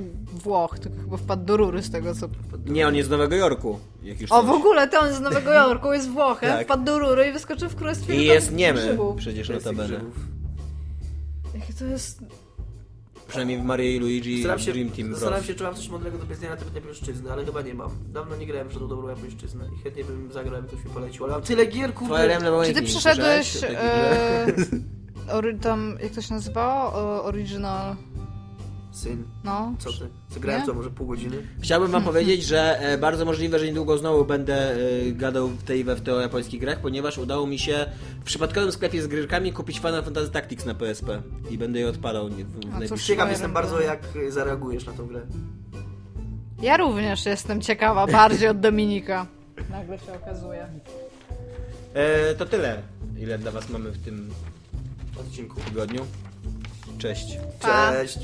Włoch, tylko chyba wpadł do rury z tego co... Nie, on jest z Nowego Jorku. Jak już O, w ogóle to on z Nowego Jorku, jest Włochem, Tak. wpadł do rury i wyskoczył w Królestwie I jest Grzybów. niemy. Przecież Królestwa notabene. grzybów. Jakie to jest... Przynajmniej w Marii i Luigi Staram się, Dream Team zastanawiam się, czy mam coś mądrego do powiedzenia na temat japońszczyzny, ale chyba nie mam. Dawno nie grałem w żadną dobrą japońszczyznę i chętnie bym zagrał, jakby ktoś mi polecił, ale mam tyle gier, kurde. Czy ty grze? E, tam, jak to się nazywało? Original... Syn, No. co ty? Zagrałem to może pół godziny? Chciałbym wam powiedzieć, że e, bardzo możliwe, że niedługo znowu będę e, gadał w tej we w te o japońskich grach, ponieważ udało mi się w przypadkowym sklepie z gryrkami kupić Final Fantasy Tactics na PSP i będę je odpalał nie- w, w najbliższym Ciekaw jestem bardzo, jak zareagujesz na tą grę. Ja również jestem ciekawa, bardziej od Dominika. Nagle się okazuje. E, to tyle, ile dla was mamy w tym Odcinku. tygodniu. Cześć. Pa. Cześć!